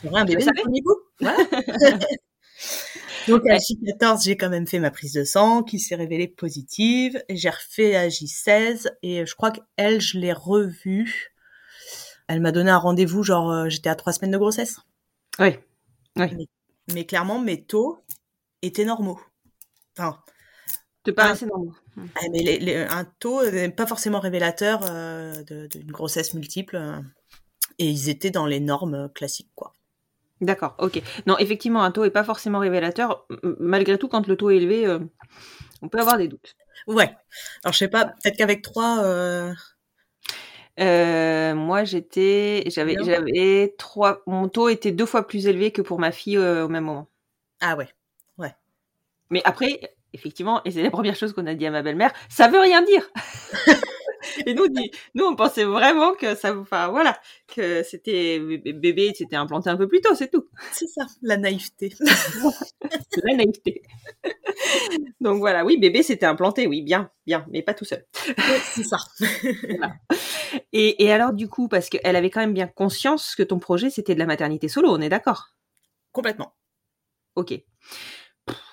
J'aurais un bébé du premier coup. Voilà. Donc, à J14, j'ai quand même fait ma prise de sang qui s'est révélée positive. J'ai refait à J16 et je crois qu'elle, je l'ai revue. Elle m'a donné un rendez-vous, genre, euh, j'étais à trois semaines de grossesse. Oui. Mais clairement, mes taux étaient normaux. Enfin, Te paraissait normal. ah, mais les- les- un taux n'est pas forcément révélateur euh, d'une grossesse multiple. euh, et ils étaient dans les normes classiques, quoi. D'accord, ok. Non, effectivement, un taux est pas forcément révélateur. Malgré tout, quand le taux est élevé, euh, on peut avoir des doutes. Ouais. Alors, je sais pas, peut-être qu'avec trois... euh, Euh, moi, j'étais, j'avais, j'avais trois. Mon taux était deux fois plus élevé que pour ma fille au même moment. Ah ouais. Mais après, effectivement, et c'est la première chose qu'on a dit à ma belle-mère, ça veut rien dire. et nous, dit, nous, on pensait vraiment que ça, enfin voilà, que c'était bébé, c'était implanté un peu plus tôt, c'est tout. C'est ça, la naïveté. C'est la naïveté. Donc voilà, oui, bébé, c'était implanté, oui, bien, bien, mais pas tout seul. c'est ça. Et, et alors, du coup, parce qu'elle avait quand même bien conscience que ton projet, c'était de la maternité solo, on est d'accord? Complètement. Ok.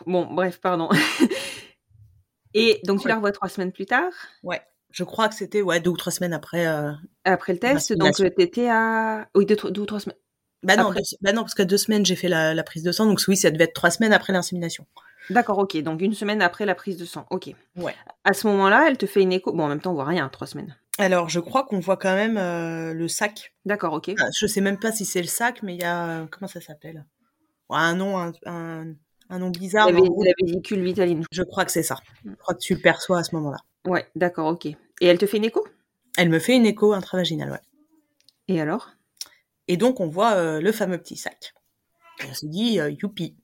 Bon, bref, pardon. Et donc, tu Ouais. la revois trois semaines plus tard, Ouais. Je crois que c'était ouais, deux ou trois semaines après. euh, après le test. Donc, L'insémination. tu étais à. Oui, deux, deux ou trois semaines. Bah non, deux- bah non, parce qu'à deux semaines, j'ai fait la, la prise de sang. Donc oui, ça devait être trois semaines après l'insémination. D'accord, ok. Donc, une semaine après la prise de sang. Ok. Ouais. À ce moment-là, elle te fait une écho. Bon, en même temps, on voit rien, trois semaines. Alors, je crois qu'on voit quand même euh, le sac. D'accord, ok. Ah, je sais même pas si c'est le sac, mais il y a... euh, Comment ça s'appelle? Ouais, Un nom, un, un, un nom bizarre. la, vé- la vésicule vitaline. Je crois que c'est ça. Je crois que tu le perçois à ce moment-là. Ouais, d'accord, ok. Et elle te fait une écho? Elle me fait une écho intravaginale, ouais. Et alors? Et donc, on voit euh, le fameux petit sac. Et on se dit, euh, youpi.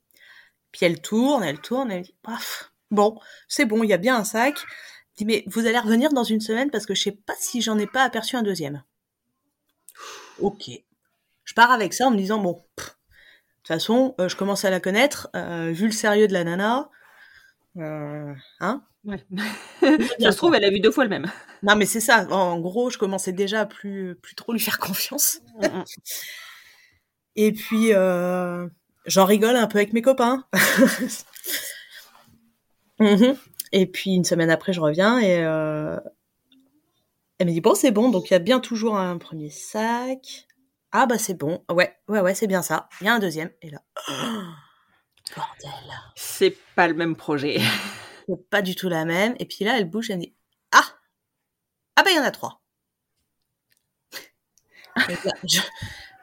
Puis elle tourne, elle tourne, elle dit, paf, bon, c'est bon, il y a bien un sac. Elle dit, mais vous allez revenir dans une semaine parce que je sais pas si j'en ai pas aperçu un deuxième. Ok. Je pars avec ça en me disant, bon, de toute façon, euh, je commence à la connaître, euh, vu le sérieux de la nana. Euh, hein? Ouais. Ça se trouve, elle a vu deux fois le même. Non, mais c'est ça. En gros, je commençais déjà à plus, plus trop lui faire confiance. Mm, Et puis, euh, j'en rigole un peu avec mes copains. Mhm. Et puis, une semaine après, je reviens et euh, elle me dit, bon, c'est bon, donc il y a bien toujours un premier sac. Ah, bah, c'est bon. Ouais, ouais, ouais, c'est bien ça. Il y a un deuxième. Et là, oh, bordel. C'est pas le même projet. C'est pas du tout la même. Et puis là, elle bouge, elle me dit, ah, ah, bah, il y en a trois. Là, je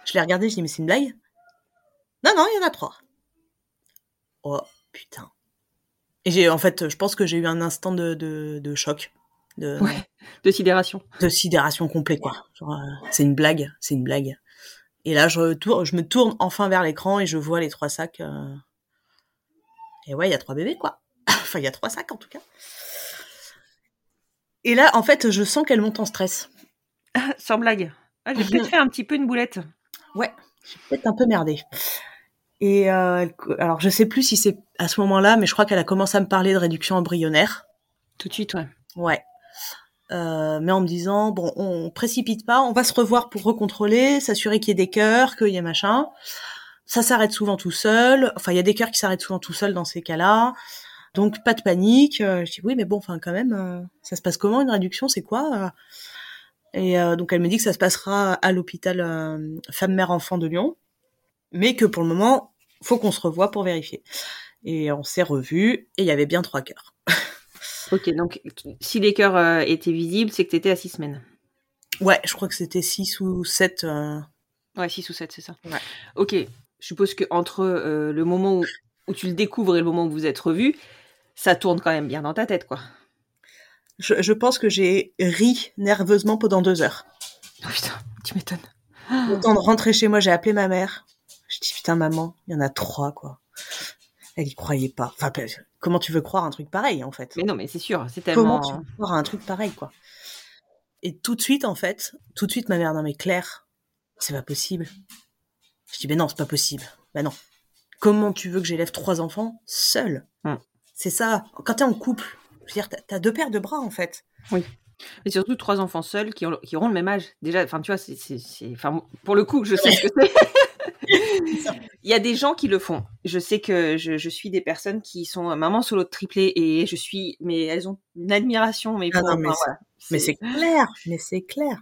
je l'ai regardé, je dis, mais c'est une blague? Non, non, il y en a trois. Oh, putain. Et j'ai, en fait, je pense que j'ai eu un instant de, de, de choc, de, Ouais. De sidération. de sidération complet, quoi. Genre, euh, c'est une blague, c'est une blague. Et là, je, tourne, je me tourne enfin vers l'écran et je vois les trois sacs. euh, Et ouais, il y a trois bébés, quoi. enfin, il y a trois sacs, en tout cas. Et là, en fait, je sens qu'elle monte en stress. Sans blague. Ah, j'ai peut-être fait un petit peu une boulette. Ouais, j'ai peut-être un peu merdé. Et euh, alors, je sais plus si c'est à ce moment-là, mais je crois qu'elle a commencé à me parler de réduction embryonnaire. Tout de suite, ouais. Ouais. Euh, mais en me disant bon, on précipite pas, on va se revoir pour recontrôler, s'assurer qu'il y ait des cœurs, qu'il y ait machin. Ça s'arrête souvent tout seul. Enfin, il y a des cœurs qui s'arrêtent souvent tout seul dans ces cas-là. Donc pas de panique. Euh, je dis oui, mais bon, enfin quand même, euh, ça se passe comment une réduction? C'est quoi Et donc elle me dit que ça se passera à l'hôpital femme-mère-enfant de Lyon, mais que pour le moment, faut qu'on se revoie pour vérifier. Et on s'est revus et il y avait bien trois cœurs. Ok, donc si les cœurs euh, étaient visibles, c'est que tu étais à 6 semaines. Ouais, je crois que c'était 6 ou 7. Euh... Ouais, 6 ou 7, c'est ça. Ouais. Ok, je suppose que entre euh, le moment où, où, tu le découvres et le moment où vous êtes revus, ça tourne quand même bien dans ta tête, quoi. Je, je pense que j'ai ri nerveusement pendant deux heures. Oh putain, tu m'étonnes. Au temps de rentrer chez moi, j'ai appelé ma mère. Je dis putain maman, il y en a trois quoi. Elle y croyait pas. Enfin, comment tu veux croire un truc pareil en fait? Mais non, mais c'est sûr, c'est tellement. Comment tu veux croire un truc pareil quoi? Et tout de suite en fait, tout de suite ma mère non mais Claire, c'est pas possible. Je dis mais non, c'est pas possible. Ben non. Comment tu veux que j'élève trois enfants seul hmm. C'est ça. Quand t'es en couple, je veux dire, t'as deux paires de bras en fait. Oui. Et surtout trois enfants seuls qui, ont, qui auront le même âge. Déjà, enfin, tu vois, c'est, pour le coup, je sais ce que c'est. Il y a des gens qui le font. Je sais que je, je suis des personnes qui sont maman solo de triplé et je suis, mais elles ont une admiration. Mais, ah non, mais, mais c'est clair, mais c'est clair.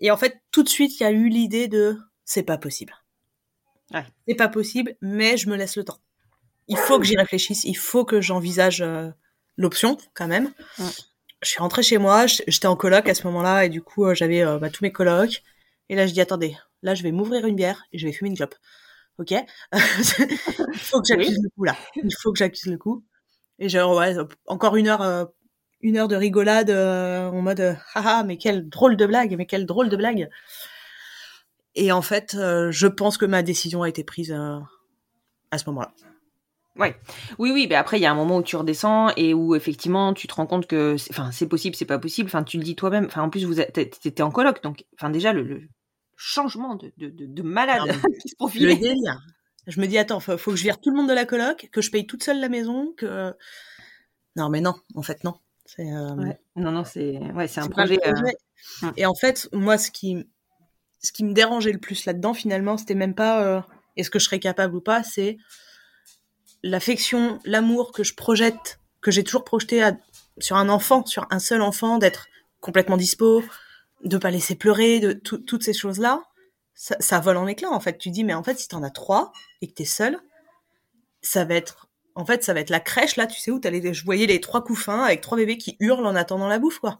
Et en fait, tout de suite, il y a eu l'idée de c'est pas possible. Ouais. C'est pas possible, mais je me laisse le temps. Il faut que j'y réfléchisse, il faut que j'envisage euh, l'option quand même. Ouais. Je suis rentrée chez moi, j'étais en coloc à ce moment-là et du coup euh, j'avais euh, bah, tous mes colocs. Et là je dis attendez, là je vais m'ouvrir une bière et je vais fumer une clope. Ok? Il faut que j'accuse oui. le coup là. Il faut que j'accuse le coup. Et genre ouais, encore une heure, une heure de rigolade en mode haha mais quelle drôle de blague, mais quelle drôle de blague. Et en fait, euh, je pense que ma décision a été prise à ce moment-là. Ouais. Oui, oui, mais après, il y a un moment où tu redescends et où effectivement, tu te rends compte que, enfin, c'est possible, c'est pas possible. Enfin, tu le dis toi-même. Enfin, en plus, vous étais en coloc, donc, enfin, déjà, le, le changement de, de, de, de malade non, qui se profile. Le délire. Je me dis, attends, faut, faut que je vire tout le monde de la coloc, que je paye toute seule la maison, que. Non, mais non, en fait, non. Euh... Ouais. Non, non, c'est, ouais, un projet. projet. Euh... Et en fait, moi, ce qui, ce qui me dérangeait le plus là-dedans, finalement, c'était même pas euh, est-ce que je serais capable ou pas, c'est l'affection, l'amour que je projette, que j'ai toujours projeté sur un enfant, sur un seul enfant, d'être complètement dispo, de pas laisser pleurer, de toutes ces choses-là, ça, ça, vole en éclats en fait. Tu dis mais en fait si t'en as trois et que t'es seul, ça va être, en fait ça va être la crèche là, tu sais où t'as les, je voyais les trois couffins avec trois bébés qui hurlent en attendant la bouffe quoi.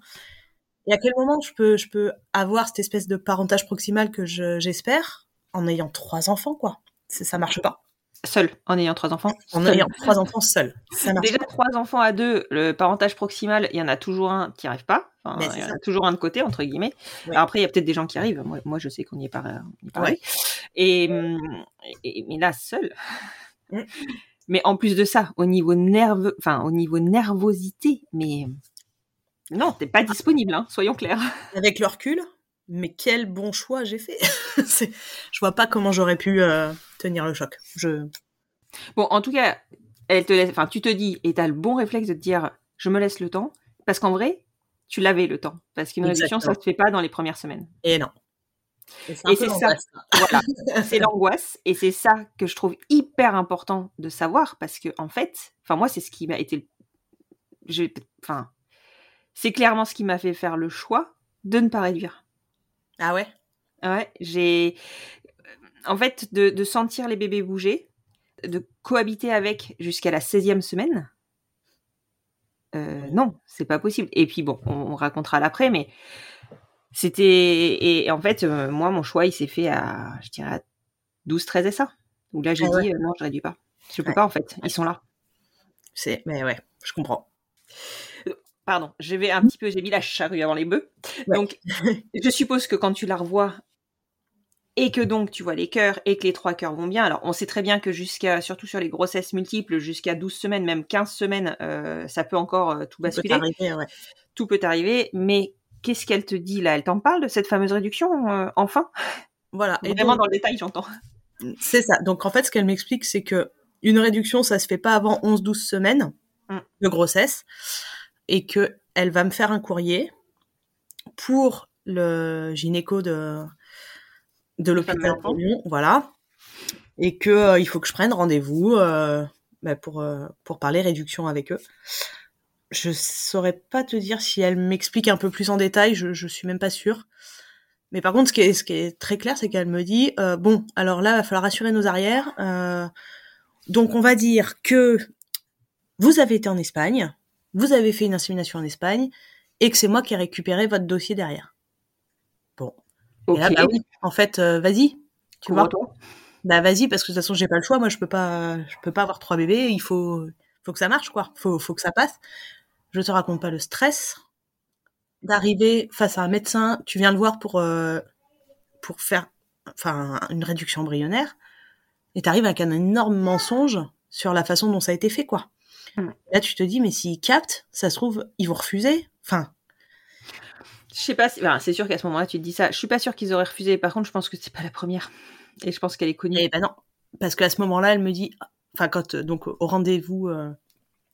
Et à quel moment je peux, je peux avoir cette espèce de parentage proximal que j'espère en ayant trois enfants quoi? Ça marche pas seul en ayant trois enfants. En seul. ayant trois enfants seul. Ça Déjà pas. trois enfants à deux, le parentage proximal, il y en a toujours un qui arrive pas. Enfin, il y en a toujours un de côté entre guillemets. Ouais. Alors après, il y a peut-être des gens qui arrivent. Moi, moi je sais qu'on y est pas. On y est pas ouais. et, et, mais là seul. Mm. Mais en plus de ça, au niveau nerveux, enfin au niveau nervosité, mais non, t'es pas disponible, hein, soyons clairs. Avec le recul, mais quel bon choix j'ai fait. je vois pas comment j'aurais pu euh, tenir le choc. Je... Bon, en tout cas, elle te laisse, enfin, tu te dis, et t'as le bon réflexe de te dire, je me laisse le temps, parce qu'en vrai, tu l'avais le temps, parce qu'une réduction, ça se fait pas dans les premières semaines. Et non. Et c'est ça, voilà, c'est l'angoisse, et c'est ça que je trouve hyper important de savoir, parce que en fait, enfin moi, c'est ce qui m'a été, enfin, c'est clairement ce qui m'a fait faire le choix de ne pas réduire. Ah ouais? Ouais, j'ai. En fait, de, de, sentir les bébés bouger, de cohabiter avec jusqu'à la 16e semaine, euh, non, c'est pas possible. Et puis bon, on, on racontera l'après, mais c'était. Et, et, en fait, euh, moi, mon choix, il s'est fait à, je dirais, à 12, 13 SA. Donc là, j'ai ah ouais. dit, euh, non, je réduis pas. Je peux ouais. pas, en fait. Ils sont là. C'est, mais ouais, je comprends pardon, je vais un petit peu, j'ai mis la charrue avant les bœufs. Ouais. Donc, je suppose que quand tu la revois, et que donc tu vois les cœurs et que les trois cœurs vont bien. Alors on sait très bien que jusqu'à, surtout sur les grossesses multiples, jusqu'à 12 semaines, même 15 semaines, euh, ça peut encore euh, tout basculer. Peut arriver, ouais. Tout peut arriver, mais qu'est-ce qu'elle te dit là? Elle t'en parle de cette fameuse réduction, euh, enfin? Voilà. Et Vraiment dans le détail, j'entends. C'est ça. Donc en fait, ce qu'elle m'explique, c'est que une réduction, ça se fait pas avant 11-12 semaines Mm. de grossesse, et que elle va me faire un courrier pour le gynéco de de l'hôpital de Lyon, voilà, et que euh, il faut que je prenne rendez-vous euh, bah, pour euh, pour parler réduction avec eux. Je saurais pas te dire si elle m'explique un peu plus en détail, je, je suis même pas sûre. Mais par contre, ce qui est, ce qui est très clair, c'est qu'elle me dit euh, bon, alors là, il va falloir assurer nos arrières. euh, donc, on va dire que vous avez été en Espagne, vous avez fait une insémination en Espagne, et que c'est moi qui ai récupéré votre dossier derrière. Bon. Et là, bah oui, en fait, euh, vas-y. Tu vois. Bah vas-y, parce que de toute façon, j'ai pas le choix. Moi, je peux pas, je peux pas avoir trois bébés. Il faut, faut que ça marche, quoi. Faut, faut que ça passe. Je te raconte pas le stress d'arriver face à un médecin. Tu viens le voir pour, euh, pour faire, enfin, une réduction embryonnaire, et t'arrives avec un énorme mensonge sur la façon dont ça a été fait, quoi. Là, tu te dis, mais s'ils captent, ça se trouve, ils vont refuser. Enfin, Je sais pas, si... enfin, c'est sûr qu'à ce moment-là, tu te dis ça. Je suis pas sûre qu'ils auraient refusé. Par contre, je pense que c'est pas la première. Et je pense qu'elle est connue. Eh ben non, parce qu'à ce moment-là, elle me dit, enfin quand donc au rendez-vous euh,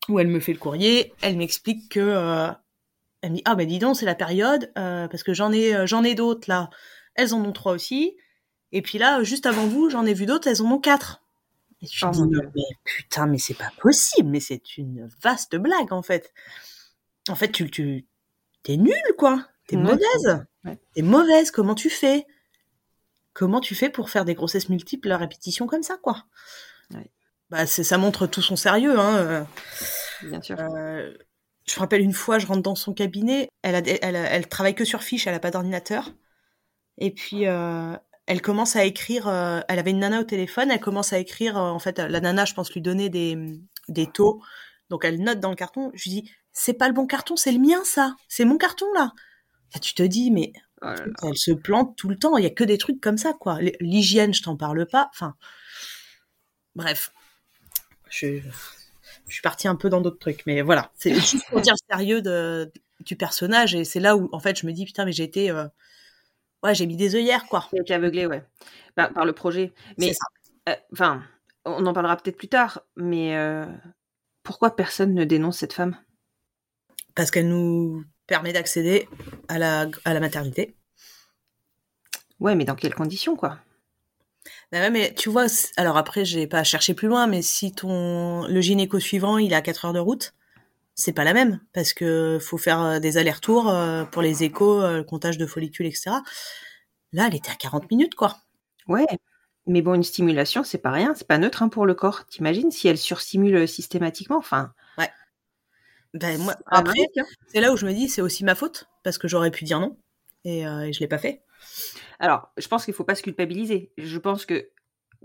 où elle me fait le courrier, elle m'explique que, euh, elle me dit ah ben dis donc c'est la période euh, parce que j'en ai j'en ai d'autres là, elles en ont trois aussi, et puis là juste avant vous j'en ai vu d'autres, elles en ont quatre. Et te dis mon mais, putain mais c'est pas possible, mais c'est une vaste blague en fait. En fait tu tu t'es nul quoi, t'es Ouais, mauvaise, ouais. t'es mauvaise. Comment tu fais? comment tu fais pour faire des grossesses multiples à répétition comme ça, quoi? Ouais. Bah, c'est, ça montre tout son sérieux. Hein. euh, Bien sûr. euh, je me rappelle une fois, je rentre dans son cabinet, elle, a, elle, elle travaille que sur fiche, elle a pas d'ordinateur. Et puis, euh, elle commence à écrire, euh, elle avait une nana au téléphone, elle commence à écrire, euh, en fait, la nana, je pense, lui donner des, des taux. Donc, elle note dans le carton. Je lui dis, c'est pas le bon carton, c'est le mien, ça. C'est mon carton, là. Et tu te dis, mais Oh là là. elle se plante tout le temps. Il y a que des trucs comme ça, quoi. L'hygiène, je t'en parle pas. Enfin, bref. Je, je suis partie un peu dans d'autres trucs, mais voilà. C'est juste pour dire sérieux de, du personnage. Et c'est là où, en fait, je me dis, putain, mais j'ai été. euh, Ouais, j'ai mis des œillères, quoi. A été aveuglée, ouais. Par, par le projet. Mais, euh, enfin, on en parlera peut-être plus tard, mais euh, pourquoi personne ne dénonce cette femme? Parce qu'elle nous permet d'accéder à la, à la maternité. Ouais, mais dans quelles conditions, quoi? Bah ouais, mais tu vois, alors après, j'ai pas cherché plus loin, mais si ton le gynéco suivant, il est à 4 heures de route, c'est pas la même parce que faut faire euh, des allers-retours euh, pour les échos, euh, le comptage de follicules, etc. Là, elle était à 40 minutes, quoi. Ouais. Mais bon, une stimulation, c'est pas rien, c'est pas neutre hein, pour le corps. T'imagines si elle surstimule systématiquement Enfin, Ben, moi, après, hein. c'est là où je me dis, c'est aussi ma faute parce que j'aurais pu dire non et, euh, et je l'ai pas fait. Alors, je pense qu'il faut pas se culpabiliser. Je pense que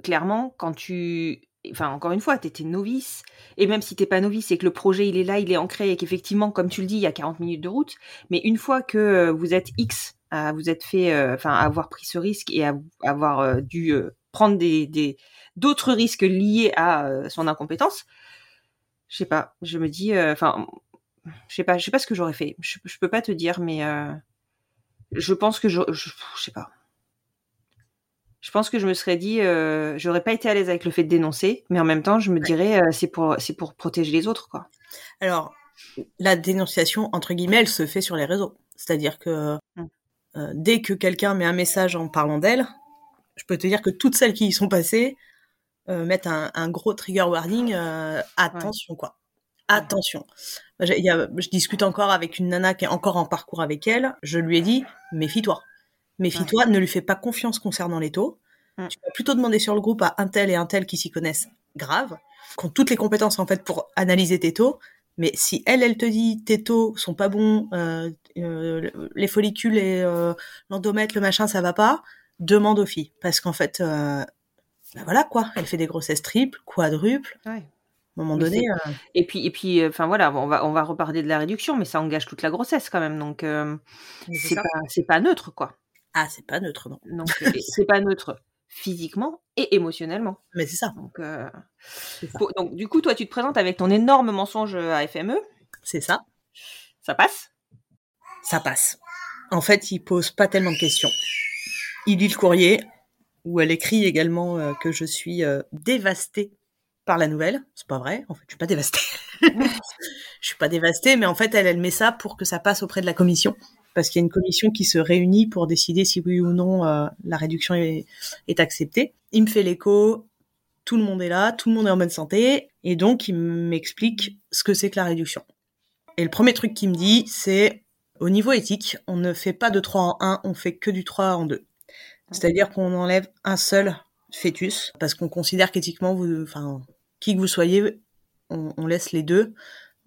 clairement, quand tu, enfin encore une fois, t'étais novice, et même si t'es pas novice et que le projet il est là, il est ancré, et qu'effectivement, comme tu le dis, il y a 40 minutes de route, mais une fois que euh, vous êtes X, à vous êtes fait, euh, enfin, à avoir pris ce risque et à avoir euh, dû euh, prendre des des- d'autres risques liés à euh, son incompétence, je sais pas, je me dis, euh, enfin, je sais pas, je sais pas ce que j'aurais fait. Je, peux pas te dire, mais euh, je pense que je, je sais pas. Je pense que je me serais dit, euh, j'aurais pas été à l'aise avec le fait de dénoncer, mais en même temps, je me dirais, euh, c'est pour, c'est pour protéger les autres, quoi. Alors, la dénonciation, entre guillemets, elle se fait sur les réseaux. C'est-à-dire que Mm. euh, dès que quelqu'un met un message en parlant d'elle, je peux te dire que toutes celles qui y sont passées euh, mettent un, un gros trigger warning. attention, quoi. Attention. Y a- je discute encore avec une nana qui est encore en parcours avec elle. Je lui ai dit, méfie-toi. Méfie-toi, ne lui fais pas confiance concernant les taux. Mm. Tu vas plutôt demander sur le groupe à un tel et un tel qui s'y connaissent grave, qui ont toutes les compétences en fait pour analyser tes taux. Mais si elle, elle te dit tes taux sont pas bons, euh, euh, les follicules et euh, l'endomètre, le machin, ça va pas, demande aux filles. Parce qu'en fait, bah voilà quoi, elle fait des grossesses triples, quadruples. Ouais. À un moment donné, euh, Et puis, et puis, euh, voilà, on va, on va reparler de la réduction, mais ça engage toute la grossesse quand même, donc euh, c'est pas, c'est pas neutre, quoi. Ah, c'est pas neutre, non. Donc, euh, c'est pas neutre physiquement et émotionnellement. Mais c'est ça. Donc, euh, C'est ça. faut- donc, du coup, toi, tu te présentes avec ton énorme mensonge à FME. C'est ça. Ça passe? Ça passe. En fait, il pose pas tellement de questions. Il lit le courrier, où elle écrit également euh, que je suis euh, dévastée par la nouvelle. C'est pas vrai. En fait, je suis pas dévastée. je suis pas dévastée, mais en fait, elle, elle met ça pour que ça passe auprès de la commission. Parce qu'il y a une commission qui se réunit pour décider si oui ou non euh, la réduction est, est acceptée. Il me fait l'écho, tout le monde est là, tout le monde est en bonne santé, et donc il m'explique ce que c'est que la réduction. Et le premier truc qu'il me dit, c'est au niveau éthique, on ne fait pas de 3 en 1, on fait que du 3 en 2. C'est-à-dire qu'on enlève un seul fœtus, parce qu'on considère qu'éthiquement, vous, enfin, qui que vous soyez, on, on laisse les deux,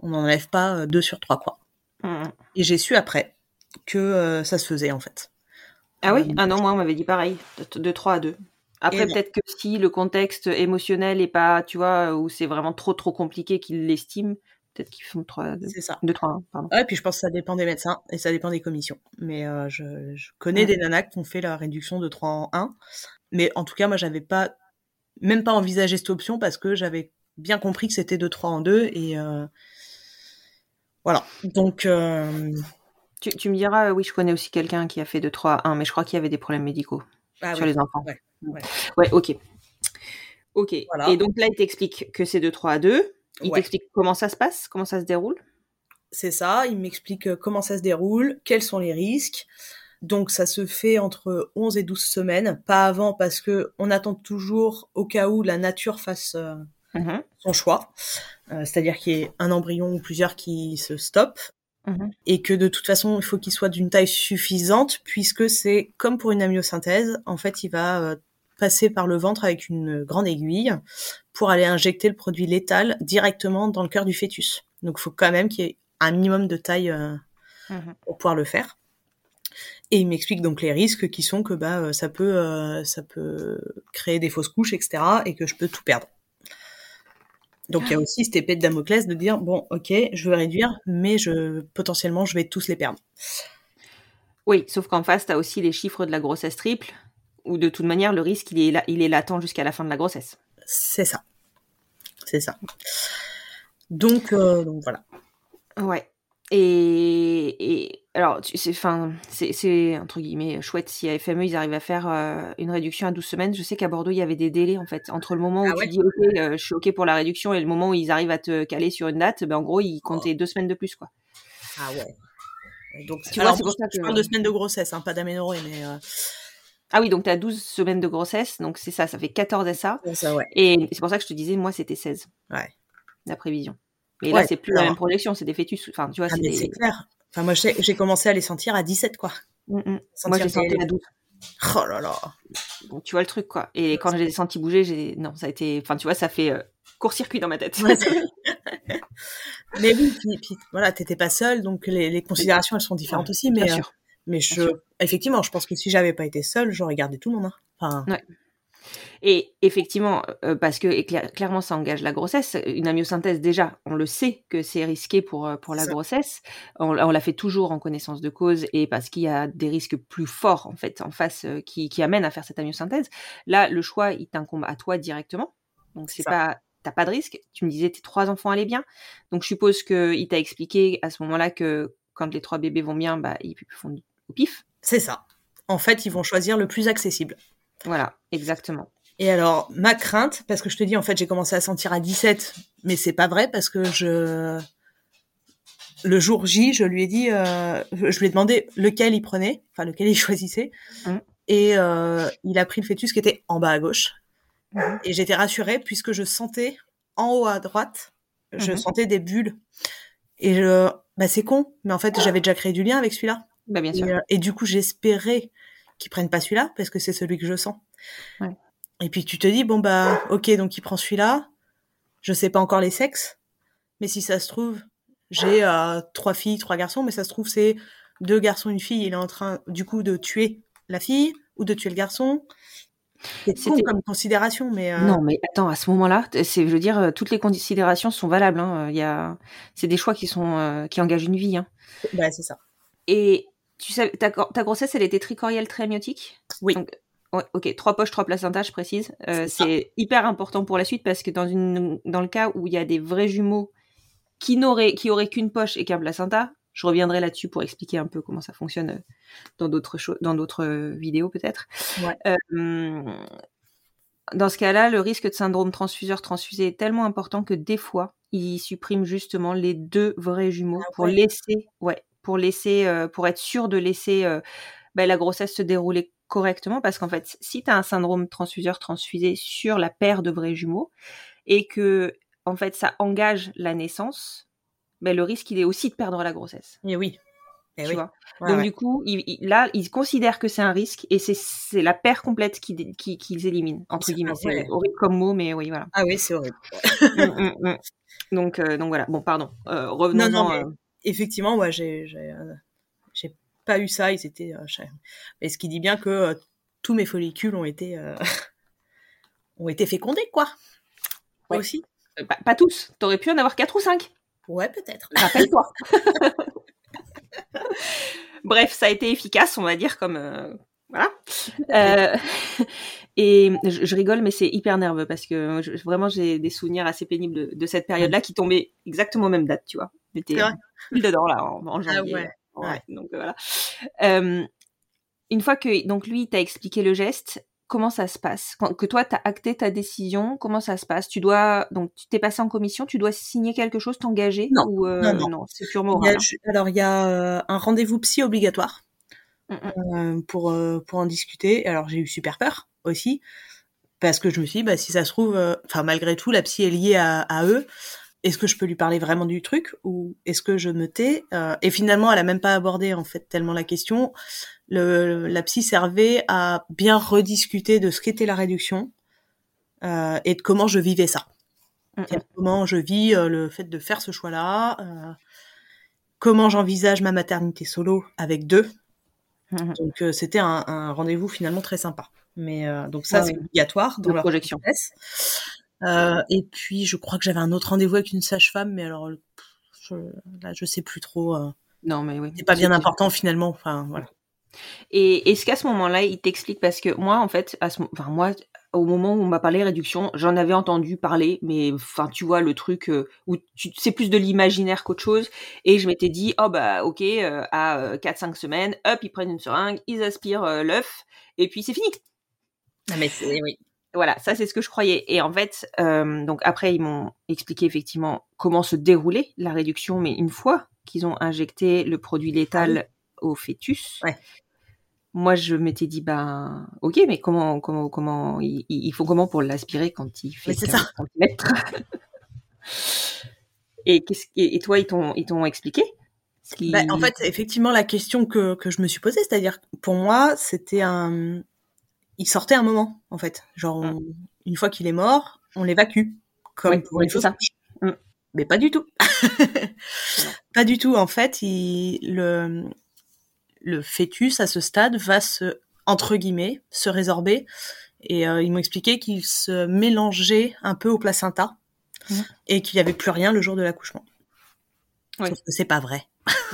on n'enlève pas euh, deux sur trois, quoi. Mhm. Et j'ai su après que euh, ça se faisait, en fait. Ah oui? Euh, Ah non, moi, on m'avait dit pareil, de, de 3 à 2. Après, non. peut-être que si le contexte émotionnel est pas, tu vois, où c'est vraiment trop, trop compliqué qu'ils l'estiment, peut-être qu'ils font 3 à 2. C'est ça. 2, 3 à 1, pardon. Ouais, puis je pense que ça dépend des médecins et ça dépend des commissions. Mais euh, je, je connais Ouais. des nanas qui ont fait la réduction de 3 en 1. Mais en tout cas, moi, j'avais pas, même pas envisagé cette option parce que j'avais bien compris que c'était de 3 en 2 et euh, voilà. Donc, euh, Tu, tu me diras, oui, je connais aussi quelqu'un qui a fait de 3 à 1, mais je crois qu'il y avait des problèmes médicaux ah sur les enfants. Ouais, ouais. Ouais, ok. Ok. Voilà. Et donc là, il t'explique que c'est de 3 à 2. Il Ouais. t'explique comment ça se passe, comment ça se déroule. c'est ça. Il m'explique euh, comment ça se déroule, quels sont les risques. Donc ça se fait entre 11 et 12 semaines, pas avant parce que on attend toujours au cas où la nature fasse euh, Mhm. son choix, Euh, c'est-à-dire qu'il y ait un embryon ou plusieurs qui se stoppent Mhm. et que de toute façon il faut qu'il soit d'une taille suffisante puisque c'est comme pour une amniosynthèse, en fait il va euh, passer par le ventre avec une grande aiguille pour aller injecter le produit létal directement dans le cœur du fœtus. Donc il faut quand même qu'il y ait un minimum de taille euh, Mhm. pour pouvoir le faire. Et il m'explique donc les risques qui sont que bah euh, ça peut euh, ça peut créer des fausses couches etc et que je peux tout perdre. Donc il y a aussi cette épée de Damoclès de dire bon ok je veux réduire mais je potentiellement je vais tous les perdre. Oui, sauf qu'en face, tu as aussi les chiffres de la grossesse triple, où de toute manière, le risque, il est, là, il est latent jusqu'à la fin de la grossesse. C'est ça. C'est ça. Donc euh, donc voilà. Ouais. Et, et alors, tu- c'est, enfin, c'est, c'est entre guillemets chouette si à FME ils arrivent à faire euh, une réduction à 12 semaines. Je sais qu'à Bordeaux il y avait des délais en fait entre le moment où Ah tu ouais? dis ok, euh, je suis ok pour la réduction et le moment où ils arrivent à te caler sur une date, ben en gros ils comptaient deux semaines de plus quoi. Ah ouais. Donc Tu alors, vois, c'est pour ça je que- parle de semaines de grossesse hein, pas d'aménorrhée mais euh, Ah oui, donc tu as 12 semaines de grossesse, donc c'est ça, ça fait 14 SA. ça ouais. Et c'est pour ça que je te disais, moi c'était 16. Ouais. La prévision. Mais Ouais, là c'est plus la alors- même projection, c'est des fœtus. Enfin, tu vois, Ah, c'est des... clair. Enfin moi j'ai commencé à les sentir à 17 quoi. Mm, mm. Moi j'ai senti les- à 12. Oh là là. Donc tu vois le truc quoi. Et quand je les ai sentis bouger, j'ai non, ça a été enfin tu vois, ça fait euh, court-circuit dans ma tête. Ouais, mais oui, puis, puis voilà, t'étais pas seule, donc les, les considérations elles sont différentes aussi. Mais, Bien euh, sûr. mais je, effectivement, je pense que si j'avais pas été seule, j'aurais gardé tout le monde. hein. Enfin, Ouais. Et effectivement, euh, parce que clairement ça engage la grossesse, une amyosynthèse déjà, on le sait que c'est risqué pour, euh, pour la Ça. grossesse, on, on la fait toujours en connaissance de cause et parce qu'il y a des risques plus forts en fait en face euh, qui, qui amènent à faire cette amyosynthèse. Là, le choix, il t'incombe à toi directement, donc c'est pas t'as pas de risque. Tu me disais tes trois enfants allaient bien, donc je suppose que il t'a expliqué à ce moment-là que quand les trois bébés vont bien, bah ils font au pif. c'est ça. En fait, ils vont choisir le plus accessible. Voilà, exactement. Et alors, ma crainte, parce que je te dis, en fait, j'ai commencé à sentir à 17, mais c'est pas vrai parce que je, le jour J, je lui ai dit, euh, je lui ai demandé lequel il prenait, enfin lequel il choisissait, Mhm. et euh, il a pris le fœtus qui était en bas à gauche. Mhm. Et j'étais rassurée puisque je sentais en haut à droite, je Mhm. sentais des bulles. Et je, bah c'est con, mais en fait j'avais déjà créé du lien avec celui-là. Bah bien sûr. Et, euh, et du coup, j'espérais qu'ils prennent pas celui-là parce que c'est celui que je sens. Ouais. Et puis tu te dis bon bah ok donc il prend celui-là. Je sais pas encore les sexes, mais si ça se trouve j'ai euh, trois filles, trois garçons, mais ça se trouve c'est deux garçons, une fille. Il est en train du coup de tuer la fille ou de tuer le garçon. C'est con comme considération, mais euh, Non, mais attends, à ce moment-là, c'est, je veux dire, euh, toutes les considérations sont valables. Hein. Il y a, c'est des choix qui sont, euh, qui engagent une vie. Hein. bah c'est ça. Et tu sais, ta, ta grossesse, elle était tricorielle très amniotique? Oui. Donc, ouais, ok, trois poches, trois placentas, je précise. Euh, C'est hyper important pour la suite parce que dans, une, dans le cas où il y a des vrais jumeaux qui n'auraient qui auraient qu'une poche et qu'un placenta, je reviendrai là-dessus pour expliquer un peu comment ça fonctionne euh, dans d'autres choses, dans d'autres euh, vidéos peut-être. Ouais. Euh, dans ce cas-là, le risque de syndrome transfuseur-transfusé est tellement important que des fois, ils suppriment justement les deux vrais jumeaux Ah pour ouais. laisser, ouais, pour laisser, euh, pour être sûr de laisser euh, bah, la grossesse se dérouler correctement, parce qu'en fait, si tu as un syndrome transfuseur-transfusé sur la paire de vrais jumeaux et que en fait ça engage la naissance, ben le risque il est aussi de perdre la grossesse. Et oui. Et tu oui. vois? Ouais, Donc ouais. du coup, il- il- là, ils considèrent que c'est un risque et c'est la paire complète qui dé- qui- qu'ils éliminent entre guillemets. ah. C'est horrible comme mot, mais oui, voilà. Ah oui, c'est horrible. Mm, mm, mm. Donc euh, donc voilà. Bon, pardon. Euh, revenons. Non, non, mais- Effectivement, moi, j'ai, j'ai, euh, j'ai pas eu ça. Ils étaient. euh, Mais ce qui dit bien que euh, tous mes follicules ont été ont été fécondés, quoi. Ouais. Aussi. pas, pas tous. T'aurais pu en avoir quatre ou cinq. Ouais, peut-être. Rappelle-toi. Bref, ça a été efficace, on va dire, comme euh, voilà. Euh, et je, je rigole, mais c'est hyper nerveux parce que je- vraiment j'ai des souvenirs assez pénibles de, de cette période-là qui tombaient exactement aux mêmes dates, tu vois. J'étais pile dedans là en, en janvier. ouais, Ouais, ouais. Donc euh, voilà. Euh, une fois que donc lui t'a expliqué le geste, comment ça se passe? Quand, Que toi t'as acté ta décision, comment ça se passe? Tu dois donc tu t'es passé en commission, tu dois signer quelque chose, t'engager Non, ou euh, non, non. c'est purement oral. hein? alors, il y a euh, un rendez-vous psy obligatoire Mm, mm. pour, pour en discuter. Alors, j'ai eu super peur aussi, parce que je me suis dit, bah, si ça se trouve, euh, enfin, malgré tout, la psy est liée à, à eux. Est-ce que je peux lui parler vraiment du truc ou est-ce que je me tais Euh, Et finalement, elle a même pas abordé en fait tellement la question. Le, la psy servait à bien rediscuter de ce qu'était la réduction euh, et de comment je vivais ça. Mm, mm. Comment je vis le fait de faire ce choix-là, comment j'envisage ma maternité solo avec deux. Mhm. Donc c'était un, un rendez-vous finalement très sympa. Mais euh, donc ça c'est obligatoire dans leur projection. Euh, et puis je crois que j'avais un autre rendez-vous avec une sage-femme, mais alors pff, je, là je sais plus trop. euh, Non, mais oui. c'est pas bien important finalement. Enfin voilà. Et est-ce qu'à ce moment-là, il t'explique parce que moi, en fait, à ce, enfin moi, au moment où on m'a parlé réduction, j'en avais entendu parler, mais enfin, tu vois le truc euh, où tu, c'est plus de l'imaginaire qu'autre chose. Et je m'étais dit, oh bah ok, euh, à 4-5 semaines, hop, ils prennent une seringue, ils aspirent euh, l'œuf, et puis c'est fini. Non mais oui. Voilà, ça c'est ce que je croyais. Et en fait, euh, donc après ils m'ont expliqué effectivement comment se déroulait la réduction, mais une fois qu'ils ont injecté le produit létal au fœtus, Ouais. moi je m'étais dit ben ok, mais comment comment comment il, il faut comment pour l'aspirer quand il fait Mais c'est 15 ça. centimètres Et qu'est-ce et, toi ils t'ont ils t'ont expliqué qui... Bah, en fait, effectivement la question que, que je me suis posée, c'est-à-dire pour moi, c'était un. Il sortait un moment, en fait. Genre, on- une fois qu'il est mort, on l'évacue. Comme pour c'est ça. Mm. Mais pas du tout. pas du tout. En fait, il, le, le fœtus, à ce stade, va se, entre guillemets, se résorber. Et euh, ils m'ont expliqué qu'il se mélangeait un peu au placenta. Mhm. Et qu'il n'y avait plus rien le jour de l'accouchement. Ouais. Sauf que c'est pas vrai.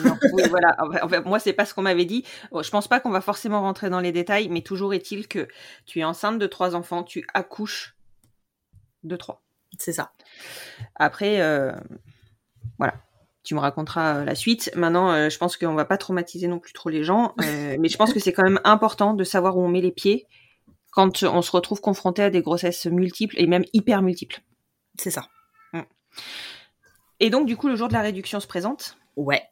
Non, oui, voilà. Moi, c'est pas ce qu'on m'avait dit. Bon, Je pense pas qu'on va forcément rentrer dans les détails, mais toujours est-il que tu es enceinte de trois enfants, tu accouches de trois. C'est ça. Après, euh, voilà. Tu me raconteras euh, la suite. Maintenant, euh, je pense qu'on va pas traumatiser non plus trop les gens, euh, mais je pense que c'est quand même important de savoir où on met les pieds quand on se retrouve confronté à des grossesses multiples et même hyper multiples. C'est ça. Et donc, du coup, le jour de la réduction se présente? Ouais.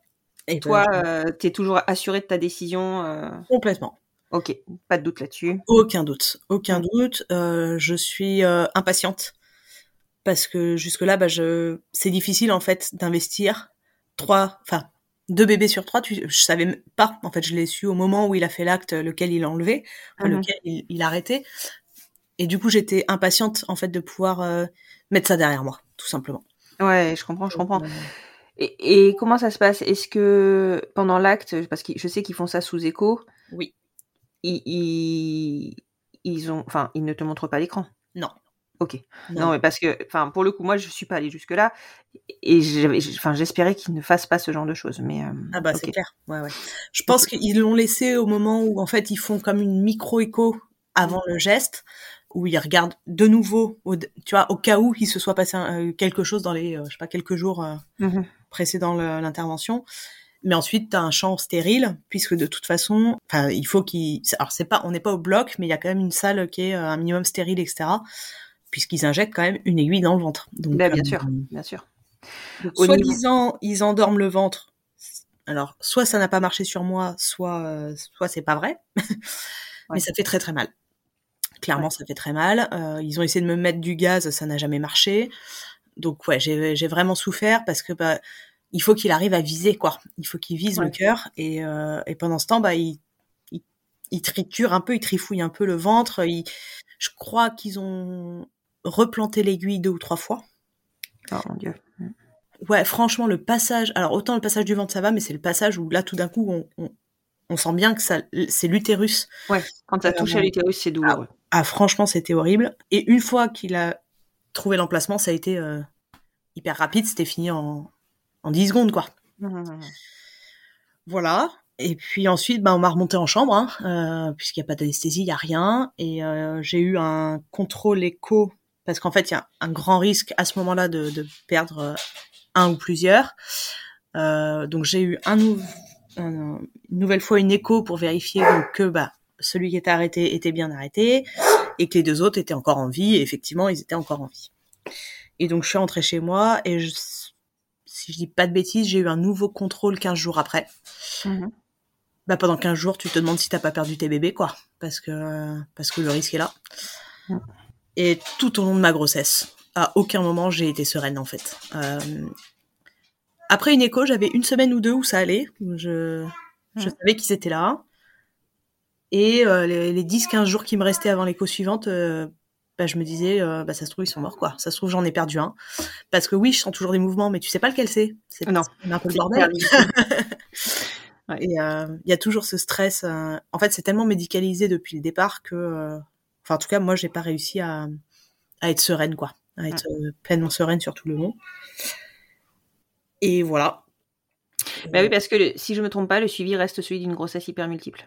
Et Toi, ben, euh, tu es toujours assuré de ta décision. euh, complètement. Ok, pas de doute là-dessus. Aucun doute. Aucun doute. Euh, je suis euh, impatiente parce que jusque là, bah, je, c'est difficile en fait d'investir trois, enfin deux bébés sur trois. Tu, je savais pas. En fait, je l'ai su au moment où il a fait l'acte, lequel il a enlevé, enfin, Mhm. lequel il, il a arrêté. Et du coup, j'étais impatiente en fait de pouvoir euh, mettre ça derrière moi, tout simplement. Ouais, je comprends, je comprends. Euh, Et, et comment ça se passe? Est-ce que pendant l'acte, parce que je sais qu'ils font ça sous écho, Oui. ils, ils, ils ont, enfin, ils ne te montrent pas l'écran? Non. Ok. Non. mais parce que, enfin, pour le coup, moi, je suis pas allée jusque là, et enfin, j'espérais qu'ils ne fassent pas ce genre de choses. Mais euh, ah bah c'est clair. Ouais, ouais. Je pense qu'ils l'ont laissé au moment où en fait ils font comme une micro écho avant le geste, où ils regardent de nouveau, tu vois, au cas où il se soit passé quelque chose dans les, je sais pas, quelques jours mmh précédant l'intervention. Mais ensuite tu as un champ stérile puisque de toute façon enfin il faut qu'il alors c'est pas on n'est pas au bloc mais il y a quand même une salle qui est euh, un minimum stérile etc puisqu'ils injectent quand même une aiguille dans le ventre. Donc bah, bien euh, sûr bien sûr. soi-disant ils endorment le ventre alors soit ça n'a pas marché sur moi soit euh, soit c'est pas vrai mais ça fait très très mal. Clairement ça fait très mal. Ils ont essayé de me mettre du gaz ça n'a jamais marché donc ouais j'ai vraiment souffert parce que bah il faut qu'il arrive à viser quoi. Il faut qu'il vise le cœur et, euh, et, pendant ce temps, bah il, il, triture un peu, il trifouille un peu le ventre. Il, je crois qu'ils ont replanté l'aiguille deux ou trois fois. Oh mon dieu. Ouais, franchement, le passage. Alors autant le passage du ventre ça va, mais c'est le passage où là tout d'un coup on, on, on, sent bien que ça, c'est l'utérus. Ouais. Quand ça touche à l'utérus, c'est douloureux. Ah, ah, franchement, c'était horrible. Et une fois qu'il a trouvé l'emplacement, ça a été euh, hyper rapide. C'était fini en en 10 secondes, quoi. Voilà. Et puis ensuite, bah, on m'a remonté en chambre, hein, euh, puisqu'il n'y a pas d'anesthésie, il n'y a rien. Et euh, j'ai eu un contrôle écho, parce qu'en fait, il y a un grand risque à ce moment-là de, perdre un ou plusieurs. donc j'ai eu un, une nouvelle fois une écho pour vérifier que bah, celui qui était arrêté était bien arrêté, et que les deux autres étaient encore en vie. Et effectivement, ils étaient encore en vie. Et donc je suis rentrée chez moi, et je si je dis pas de bêtises, j'ai eu un nouveau contrôle 15 jours après. Mhm. Bah, pendant 15 jours, tu te demandes si t'as pas perdu tes bébés, quoi. Parce que, parce que le risque est là. Et tout au long de ma grossesse, à aucun moment j'ai été sereine, en fait. Euh, après une écho, j'avais une semaine ou deux où ça allait. je, je savais qu'ils étaient là. Et euh, les, 10-15 jours qui me restaient avant l'écho suivante, euh, bah, je me disais, euh, bah, ça se trouve, ils sont morts, quoi. Ça se trouve, j'en ai perdu un. Parce que oui, je sens toujours des mouvements, mais tu sais pas lequel c'est. C'est non. un peu le bordel. Et euh, il y a toujours ce stress. Euh, en fait, c'est tellement médicalisé depuis le départ que, enfin, en tout cas, moi, j'ai pas réussi à, à être sereine, quoi. À être pleinement sereine sur tout le long. Et voilà. Bah oui, parce que si je me trompe pas, le suivi reste celui d'une grossesse hyper multiple.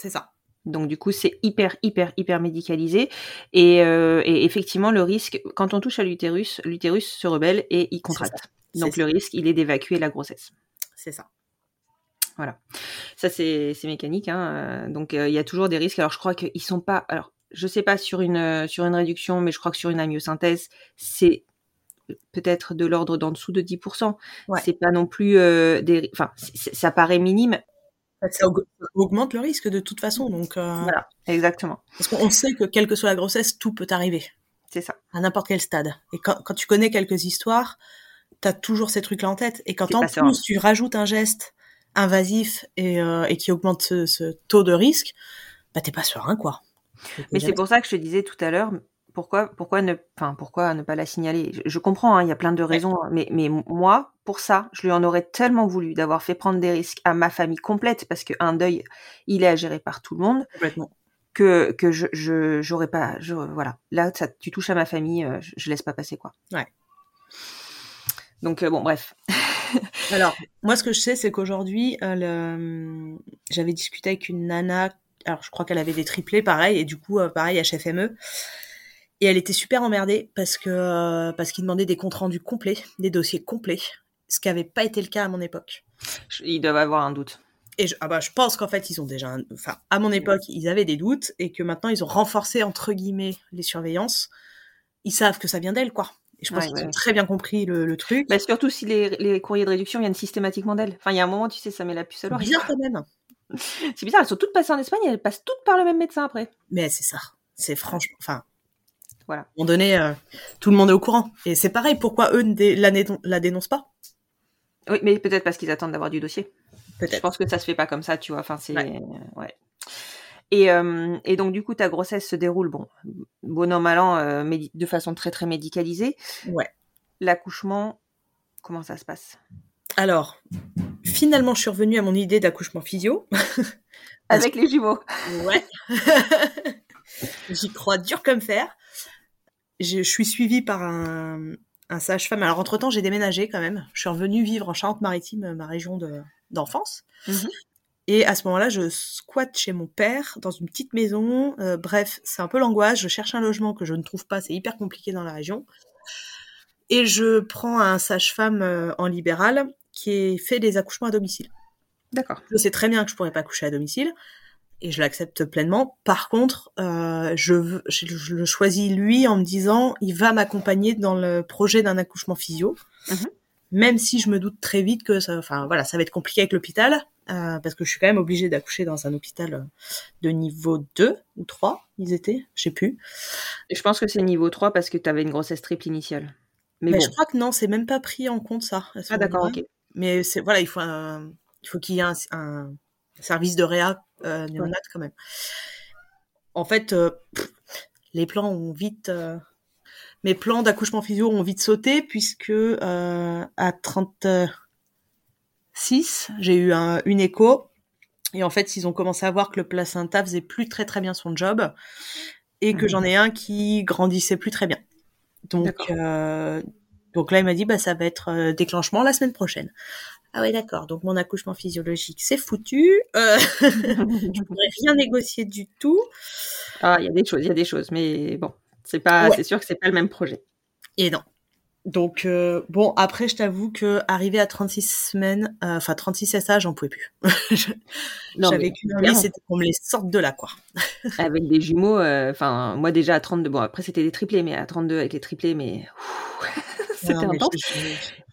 C'est ça. Donc du coup, c'est hyper, hyper, hyper médicalisé. Et, euh, et, effectivement, le risque, quand on touche à l'utérus, l'utérus se rebelle et il contracte. Donc le risque, il est d'évacuer la grossesse. C'est ça. Voilà. Ça, c'est mécanique. Hein. Donc euh, il y a toujours des risques. Alors je crois qu'ils sont pas... Alors je sais pas sur une, sur une réduction, mais je crois que sur une amyosynthèse, c'est peut-être de l'ordre d'en dessous de 10%. C'est pas non plus euh, des... Enfin, ça paraît minime, ça augmente le risque de toute façon. Donc, euh, Voilà, exactement. Parce qu'on sait que quelle que soit la grossesse, tout peut arriver. C'est ça. À n'importe quel stade. Et quand, quand, tu connais quelques histoires, t'as toujours ces trucs-là en tête. Et quand en plus tu rajoutes un geste invasif et, euh, et qui augmente ce, ce, taux de risque, bah t'es pas serein, quoi. Mais c'est pour ça que je te disais tout à l'heure, pourquoi, pourquoi ne, enfin, pourquoi ne pas la signaler? Je, comprends, hein, il y a plein de raisons, mais, mais moi, pour ça, je lui en aurais tellement voulu d'avoir fait prendre des risques à ma famille complète, parce qu'un deuil, il est à gérer par tout le monde, que que je, j'aurais pas, je, voilà, là, ça, tu touches à ma famille, euh, je, je laisse pas passer quoi. Ouais. Donc euh, bon, bref. alors, moi, ce que je sais, c'est qu'aujourd'hui, euh, j'avais discuté avec une nana. Alors, je crois qu'elle avait des triplés, pareil, et du coup, pareil, HFME. Et elle était super emmerdée parce que euh, parce qu'il demandait des comptes rendus complets, des dossiers complets, ce qui n'avait pas été le cas à mon époque. Ils doivent avoir un doute. Et je, ah bah, je pense qu'en fait, ils ont déjà, enfin, à mon époque, ils avaient des doutes et que maintenant, ils ont renforcé entre guillemets les surveillances. Ils savent que ça vient d'elle, quoi. Et je pense qu'ils ont très bien compris le, truc. Bah, surtout si les, les, courriers de réduction viennent systématiquement d'elle. Enfin, il y a un moment, tu sais, ça met la puce à l'oreille. Bien quand même. C'est bizarre, elles sont toutes passées en Espagne et elles passent toutes par le même médecin après. Mais c'est ça. C'est franchement, enfin, voilà. À un moment donné, euh, tout le monde est au courant. Et c'est pareil, pourquoi eux ne la, la dénoncent pas? Oui, mais peut-être parce qu'ils attendent d'avoir du dossier. Je pense que ça se fait pas comme ça, tu vois. Enfin, c'est ouais. Et, euh, et, donc du coup, ta grossesse se déroule, bon, bon an mal an, euh, de façon très très médicalisée. Ouais. L'accouchement, comment ça se passe? Alors, finalement, je suis revenue à mon idée d'accouchement physio. Avec les jumeaux. Ouais. J'y crois dur comme fer. Je suis suivie par un, un sage-femme. Alors entre temps, j'ai déménagé quand même. Je suis revenue vivre en Charente-Maritime, ma région de d'enfance. Mhm. Et à ce moment-là, je squatte chez mon père dans une petite maison. Euh, bref, c'est un peu l'angoisse. Je cherche un logement que je ne trouve pas. C'est hyper compliqué dans la région. Et je prends un sage-femme euh, en libéral qui fait des accouchements à domicile. D'accord. Je sais très bien que je pourrais pas coucher à domicile et je l'accepte pleinement. Par contre, euh, je, je, je le choisis lui en me disant il va m'accompagner dans le projet d'un accouchement physio. Mhm. Même si je me doute très vite que ça, enfin voilà, ça va être compliqué avec l'hôpital euh, parce que je suis quand même obligée d'accoucher dans un hôpital euh, de niveau 2 ou 3, ils étaient, je sais plus. Je pense que c'est niveau 3 parce que tu avais une grossesse triple initiale. Mais, Mais bon. je crois que non, c'est même pas pris en compte ça. Ah d'accord, ok. Mais c'est voilà, il faut un, il faut qu'il y ait un, un service de réa euh, quand même. En fait, euh, pff, les plans ont vite, euh, mes plans d'accouchement physio ont vite sauté puisque euh, à 36, j'ai eu un, une écho et en fait, ils ont commencé à voir que le placenta faisait plus très très bien son job et que j'en ai un qui grandissait plus très bien. Donc, donc là, il m'a dit, bah, ça va être déclenchement la semaine prochaine. Ah ouais, d'accord. Donc mon accouchement physiologique, c'est foutu. Euh, je pourrais rien négocier du tout. Ah, il y a des choses, il y a des choses, mais bon, c'est pas, Ouais. c'est sûr que c'est pas le même projet. Et non. Donc euh, bon, après, je t'avoue que arrivé à 36 semaines, euh, enfin 36 SA, j'en pouvais plus. J'avais qu'une envie, c'était qu'on me les sorte de là, quoi. Avec des jumeaux, euh, enfin, moi déjà à 32, bon après c'était des triplés, mais à 32 avec les triplés, mais c'était intense.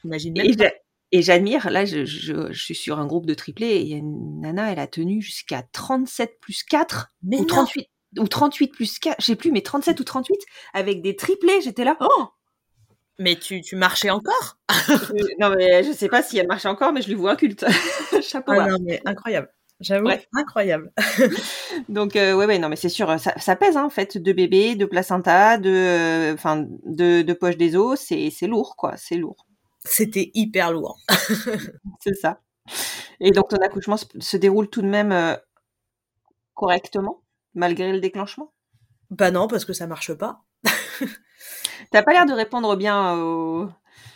J'imagine Et même pas. Et j'admire, là je, je, je suis sur un groupe de triplés et il y a une nana, elle a tenu jusqu'à 37 plus 4 Mais ou non. 38 ou 38 plus 4, je sais plus, mais 37 ou 38 avec des triplés, j'étais là. Oh Mais tu, tu marchais encore? Je- non mais je sais pas si elle marche encore, mais je lui vois un culte. Chapeau. Ah bas. non, mais incroyable. J'avoue, incroyable. Donc euh, ouais ouais non mais c'est sûr ça, ça pèse hein, en fait de bébé, de placenta, de euh, enfin de, de poche des os, c'est c'est lourd quoi, c'est lourd. C'était hyper lourd. C'est ça. Et donc ton accouchement se, déroule tout de même euh, correctement malgré le déclenchement? Bah non, parce que ça marche pas. T'as pas l'air de répondre bien au.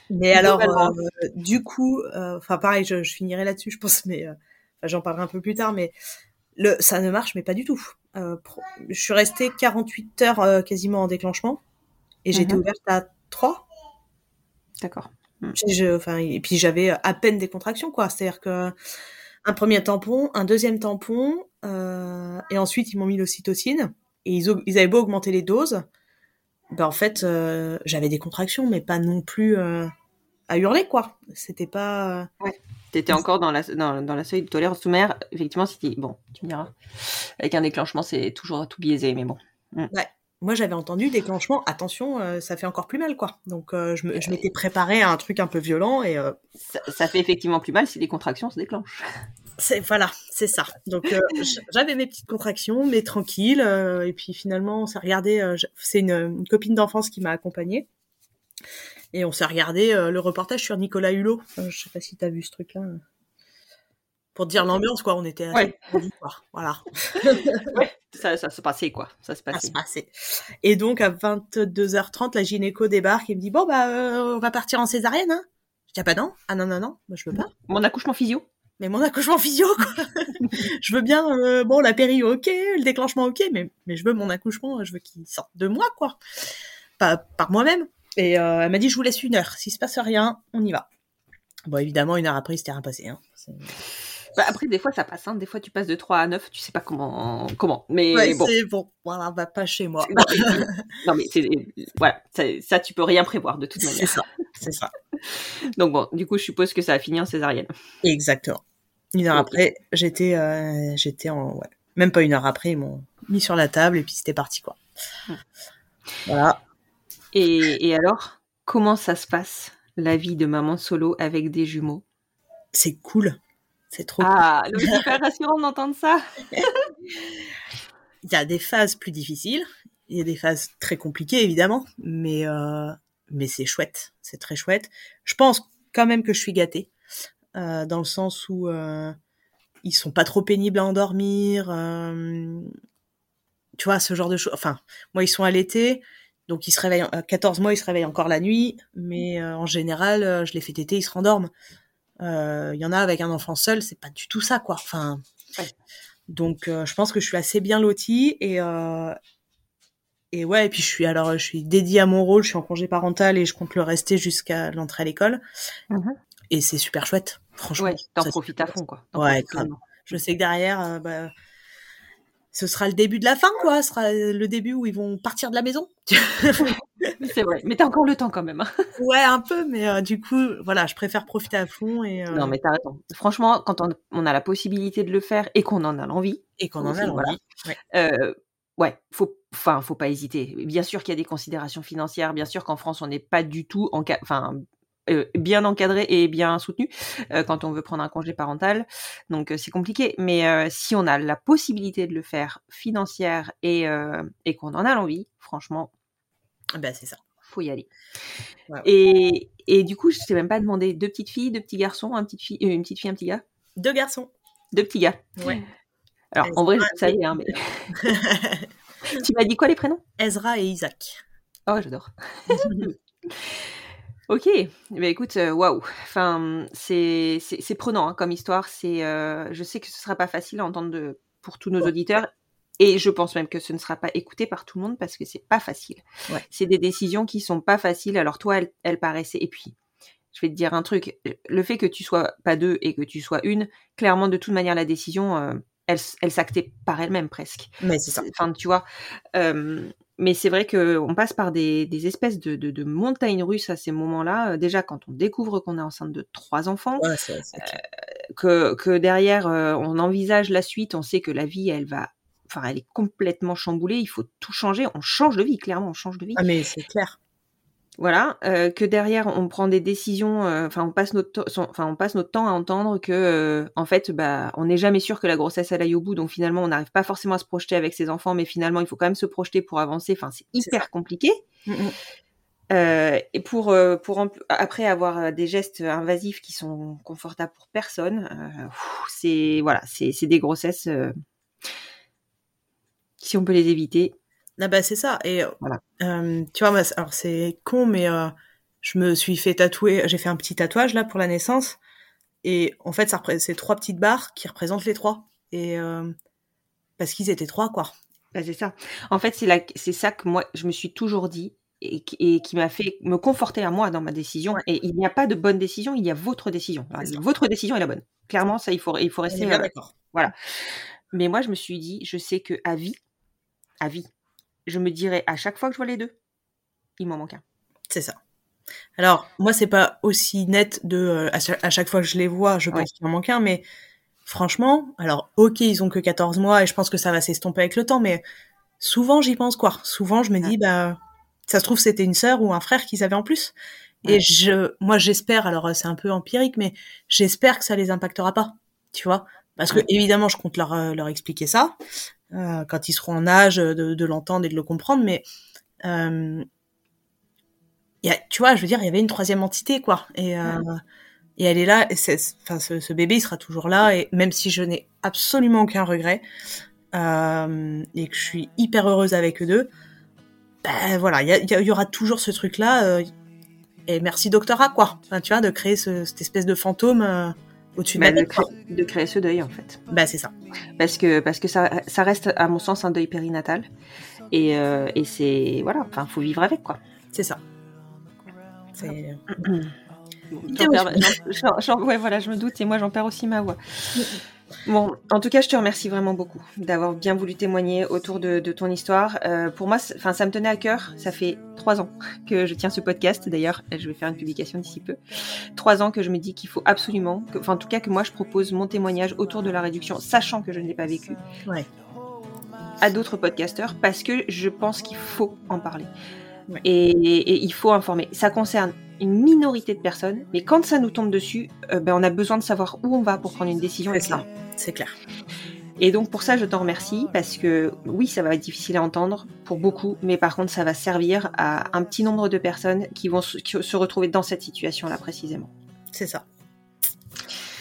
Mais alors, euh, du coup, euh, enfin pareil, je, je finirai là-dessus, je pense, mais j'en parlerai un peu plus tard. Mais le, ça ne marche, mais pas du tout. Pro- je suis restée 48 heures quasiment en déclenchement et j'étais Mhm. ouverte à 3. D'accord. Je, enfin, et puis j'avais à peine des contractions, quoi. C'est-à-dire que un premier tampon, un deuxième tampon, euh, et ensuite ils m'ont mis l'ocytocine et ils, avaient beau augmenter les doses, ben en fait euh, j'avais des contractions, mais pas non plus euh, à hurler, quoi. C'était pas. T'étais encore dans la dans, dans la seuil de tolérance sous mer. Effectivement, c'était bon. Tu me diras. Avec un déclenchement, c'est toujours tout biaisé, mais bon. Moi j'avais entendu déclenchement. Attention, euh, ça fait encore plus mal, quoi. Donc euh, je me- je m'étais préparée à un truc un peu violent et euh, Ça, ça fait effectivement plus mal si les contractions se déclenchent. Voilà, c'est ça. Donc euh, j'avais mes petites contractions, mais tranquille. euh, et puis finalement, on s'est regardé. euh, c'est une, une copine d'enfance qui m'a accompagnée. Et on s'est regardé euh, le reportage sur Nicolas Hulot. Euh, je sais pas si t'as vu ce truc-là. Pour dire l'ambiance, quoi. On était assez Ouais. Voilà. Ça, ça se passait quoi. Ça se à passait. se passer. Et donc à 22h30, la gynéco débarque et me dit bon bah euh, on va partir en césarienne. Hein je dis ah bah non, ah non non non, moi je veux pas. Mon accouchement physio. Mais mon accouchement physio, quoi. je veux bien, euh, bon, la péri, ok, le déclenchement, ok, mais, mais je veux mon accouchement, je veux qu'il sorte de moi, quoi. Pas par moi-même. Et euh, elle m'a dit, je vous laisse une heure. S'il se passe rien, on y va. Bon, évidemment, une heure après, il s'était rien passé. Hein. Bah, après, des fois, ça passe. Hein. Des fois, tu passes de 3 à 9, tu sais pas comment. comment. Mais Ouais, bon. c'est bon. Voilà, va pas chez moi. non, mais c'est. Voilà. Ça, ça, tu peux rien prévoir de toute C'est manière. ça. C'est ça. Donc, bon, du coup, je suppose que ça a fini en césarienne. Exactement. Une heure après, j'étais, euh, j'étais en, ouais. Même pas une heure après, ils m'ont mis sur la table et puis c'était parti, quoi. Voilà. Et, et alors, comment ça se passe, la vie de maman solo avec des jumeaux? C'est cool. C'est trop cool. Ah, c'est rassurant d'entendre ça. il y a des phases plus difficiles, il y a des phases très compliquées évidemment, mais euh, mais c'est chouette, c'est très chouette. Je pense quand même que je suis gâtée euh, dans le sens où euh, ils sont pas trop pénibles à endormir, tu vois ce genre de choses. Enfin, moi ils sont allaités, Donc il se réveille à 14 mois, il se réveille encore la nuit, mais en général, je les fais téter, ils se rendorment. Il y en a avec un enfant seul, c'est pas du tout ça quoi. Enfin, Ouais. donc je pense que je suis assez bien lotie et et ouais, et puis je suis alors je suis dédiée à mon rôle, je suis en congé parental et je compte le rester jusqu'à l'entrée à l'école. Mhm. Et c'est super chouette, franchement. Ouais, t'en profites à fond, quoi. Ouais, grave. je sais que derrière, euh, bah, ce sera le début de la fin, quoi. Ce sera le début où ils vont partir de la maison. C'est vrai. Mais t'as encore le temps quand même. hein. ouais, un peu, mais euh, du coup, voilà, je préfère profiter à fond et, euh, Non, mais t'as raison. Franchement, quand on, on a la possibilité de le faire et qu'on en a l'envie, et qu'on en a l'envie. voilà. Ouais. euh, ouais, faut, enfin, faut pas hésiter. Bien sûr qu'il y a des considérations financières. Bien sûr qu'en France, on n'est pas du tout en, enfin, euh, bien encadré et bien soutenu euh, quand on veut prendre un congé parental. Donc euh, c'est compliqué. Mais si on a la possibilité de le faire financière et, et qu'on en a l'envie, franchement, Ben, c'est ça. faut y aller. Ouais. Et, et du coup, je t'ai même pas demandé deux petites filles, deux petits garçons, un petite fille, euh, une petite fille, un petit gars, Deux garçons. deux petits gars. Ouais. Alors en vrai, je savais, hein, mais tu m'as dit quoi les prénoms? Ezra et Isaac. Oh, j'adore. ok, bah écoute, euh, waouh. Enfin, c'est prenant hein, comme histoire. C'est, euh, je sais que ce sera pas facile à entendre de, pour tous nos auditeurs. Et je pense même que ce ne sera pas écouté par tout le monde parce que c'est pas facile. Ouais. C'est des décisions qui sont pas faciles. Alors toi, elle, elle paraissait. Et puis, je vais te dire un truc. Le fait que tu sois pas deux et que tu sois une, clairement, de toute manière, la décision, euh, elle, elle s'actait par elle-même presque. Mais c'est ça. Enfin, tu vois. euh, mais c'est vrai que on passe par des, des espèces de, de, de montagnes russes à ces moments-là. Euh, Déjà, quand on découvre qu'on est enceinte de trois enfants, Ouais, que, que derrière on envisage la suite, on sait que la vie, elle va, enfin, elle est complètement chamboulée. Il faut tout changer. On change de vie, clairement, on change de vie. Ah, mais c'est clair. Voilà, euh, que derrière on prend des décisions, euh, enfin on passe notre, enfin on passe notre temps à entendre que, euh, en fait, bah on n'est jamais sûr que la grossesse elle aille au bout, donc finalement on n'arrive pas forcément à se projeter avec ses enfants, mais finalement il faut quand même se projeter pour avancer. Enfin c'est hyper compliqué. Mm, mm. Euh, et pour euh, pour après avoir des gestes invasifs qui sont confortables pour personne, euh, c'est voilà, c'est c'est des grossesses. Si on peut les éviter, Ah bah c'est ça. Et Voilà. euh, tu vois, alors c'est con, mais euh, je me suis fait tatouer. J'ai fait un petit tatouage là pour la naissance. Et en fait, c'est trois petites barres qui représentent les trois. Et euh, parce qu'ils étaient trois, quoi. Bah, c'est ça. En fait, c'est ça que moi, je me suis toujours dit et, qui- et qui m'a fait me conforter à moi dans ma décision. Ouais. Et il n'y a pas de bonne décision, il y a votre décision. Alors, votre décision est la bonne. Clairement, ça, il faut, il faut rester. d'accord. Mais moi, je me suis dit, je sais que à vie, à vie, je me dirais à chaque fois que je vois les deux, il m'en manque un. C'est ça. Alors, moi, c'est pas aussi net de euh, à, cha- à chaque fois que je les vois, je pense Ouais. qu'il en manque un, mais franchement, alors, ok, ils ont que 14 mois et je pense que ça va s'estomper avec le temps, mais souvent, j'y pense quoi. Souvent, je me dis, bah, ça se trouve, c'était une sœur ou un frère qu'ils avaient en plus. Et je, moi, j'espère, alors euh, c'est un peu empirique, mais j'espère que ça les impactera pas, tu vois. Parce que, évidemment, je compte leur, euh, leur expliquer ça, euh, quand ils seront en âge de, de l'entendre et de le comprendre, mais, euh, il y a, tu vois, je veux dire, il y avait une troisième entité, quoi. Et, euh, et elle est là, et c'est, enfin, ce, ce bébé, il sera toujours là, et même si je n'ai absolument aucun regret, euh, et que je suis hyper heureuse avec eux deux, ben voilà, il y, y aura toujours ce truc-là, euh, et merci Doctora, quoi. Enfin, tu vois, de créer ce- cette espèce de fantôme euh, au-dessus de Bah, de, créer, de créer ce deuil, en fait. Bah, c'est ça. Parce que, parce que ça, ça reste, à mon sens, un deuil périnatal. Et, euh, et c'est, voilà, enfin, faut vivre avec, quoi. C'est ça. C'est... Ouais, voilà, je me doute, et moi j'en perds aussi ma voix. Bon, en tout cas, je te remercie vraiment beaucoup d'avoir bien voulu témoigner autour de, de ton histoire. Euh, pour moi, enfin, ça me tenait à cœur. Ça fait trois ans que je tiens ce podcast. D'ailleurs, je vais faire une publication d'ici peu. Trois ans que je me dis qu'il faut absolument, enfin, en tout cas, que moi, je propose mon témoignage autour de la réduction, sachant que je ne l'ai pas vécu, Ouais. à d'autres podcasteurs, parce que je pense qu'il faut en parler. Ouais. Et, et il faut informer. Ça concerne une minorité de personnes, mais quand ça nous tombe dessus, euh, ben, on a besoin de savoir où on va pour prendre une décision. C'est ça. C'est clair. Et donc pour ça, je t'en remercie parce que oui, ça va être difficile à entendre pour beaucoup, mais par contre, ça va servir à un petit nombre de personnes qui vont se, retrouver dans cette situation-là précisément. C'est ça.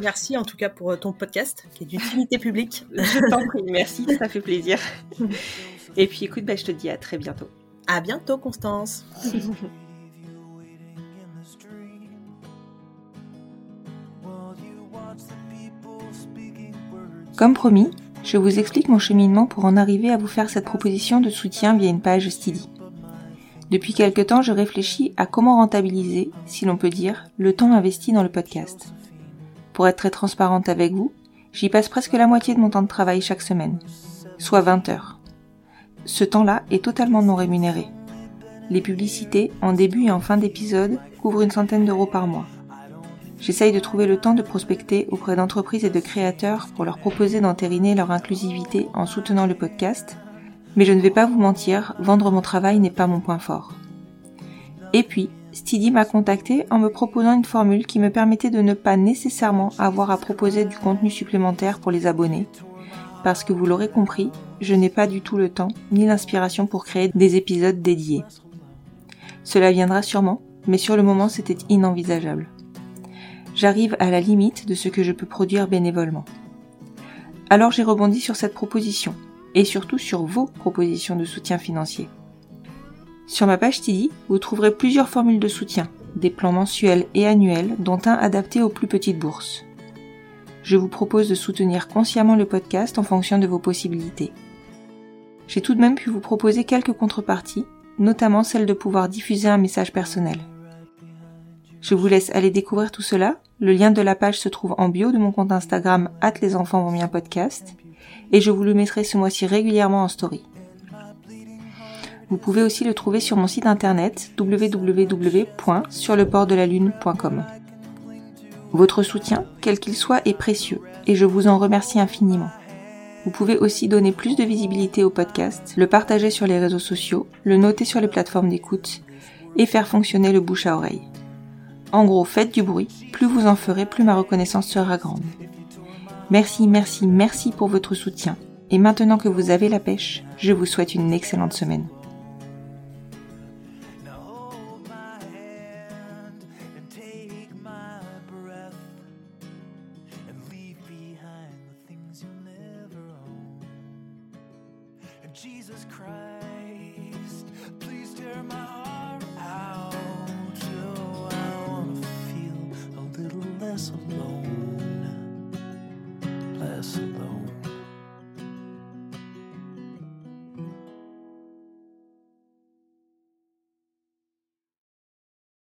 Merci en tout cas pour euh, ton podcast qui est d'utilité publique. Je t'en prie, merci, ça fait plaisir. Et puis écoute, ben, je te dis à très bientôt. À bientôt, Constance. Comme promis, je vous explique mon cheminement pour en arriver à vous faire cette proposition de soutien via une page Steady. Depuis quelque temps, je réfléchis à comment rentabiliser, si l'on peut dire, le temps investi dans le podcast. Pour être très transparente avec vous, j'y passe presque la moitié de mon temps de travail chaque semaine, soit 20 heures. Ce temps-là est totalement non rémunéré. Les publicités, en début et en fin d'épisode, couvrent une centaine d'euros par mois. J'essaye de trouver le temps de prospecter auprès d'entreprises et de créateurs pour leur proposer d'entériner leur inclusivité en soutenant le podcast, mais je ne vais pas vous mentir, vendre mon travail n'est pas mon point fort. Et puis, Steady m'a contacté en me proposant une formule qui me permettait de ne pas nécessairement avoir à proposer du contenu supplémentaire pour les abonnés, parce que vous l'aurez compris, je n'ai pas du tout le temps ni l'inspiration pour créer des épisodes dédiés. Cela viendra sûrement, mais sur le moment c'était inenvisageable. J'arrive à la limite de ce que je peux produire bénévolement. Alors j'ai rebondi sur cette proposition, et surtout sur vos propositions de soutien financier. Sur ma page Tidy, vous trouverez plusieurs formules de soutien, des plans mensuels et annuels, dont un adapté aux plus petites bourses. Je vous propose de soutenir consciemment le podcast en fonction de vos possibilités. J'ai tout de même pu vous proposer quelques contreparties, notamment celle de pouvoir diffuser un message personnel. Je vous laisse aller découvrir tout cela. Le lien de la page se trouve en bio de mon compte Instagram les enfants vont bien podcast et je vous le mettrai ce mois-ci régulièrement en story. Vous pouvez aussi le trouver sur mon site internet www.surleportdelalune.com. Votre soutien, quel qu'il soit, est précieux et je vous en remercie infiniment. Vous pouvez aussi donner plus de visibilité au podcast, le partager sur les réseaux sociaux, le noter sur les plateformes d'écoute et faire fonctionner le bouche à oreille. En gros, faites du bruit, plus vous en ferez, plus ma reconnaissance sera grande. Merci, merci, merci pour votre soutien. Et maintenant que vous avez la pêche, je vous souhaite une excellente semaine. pedazos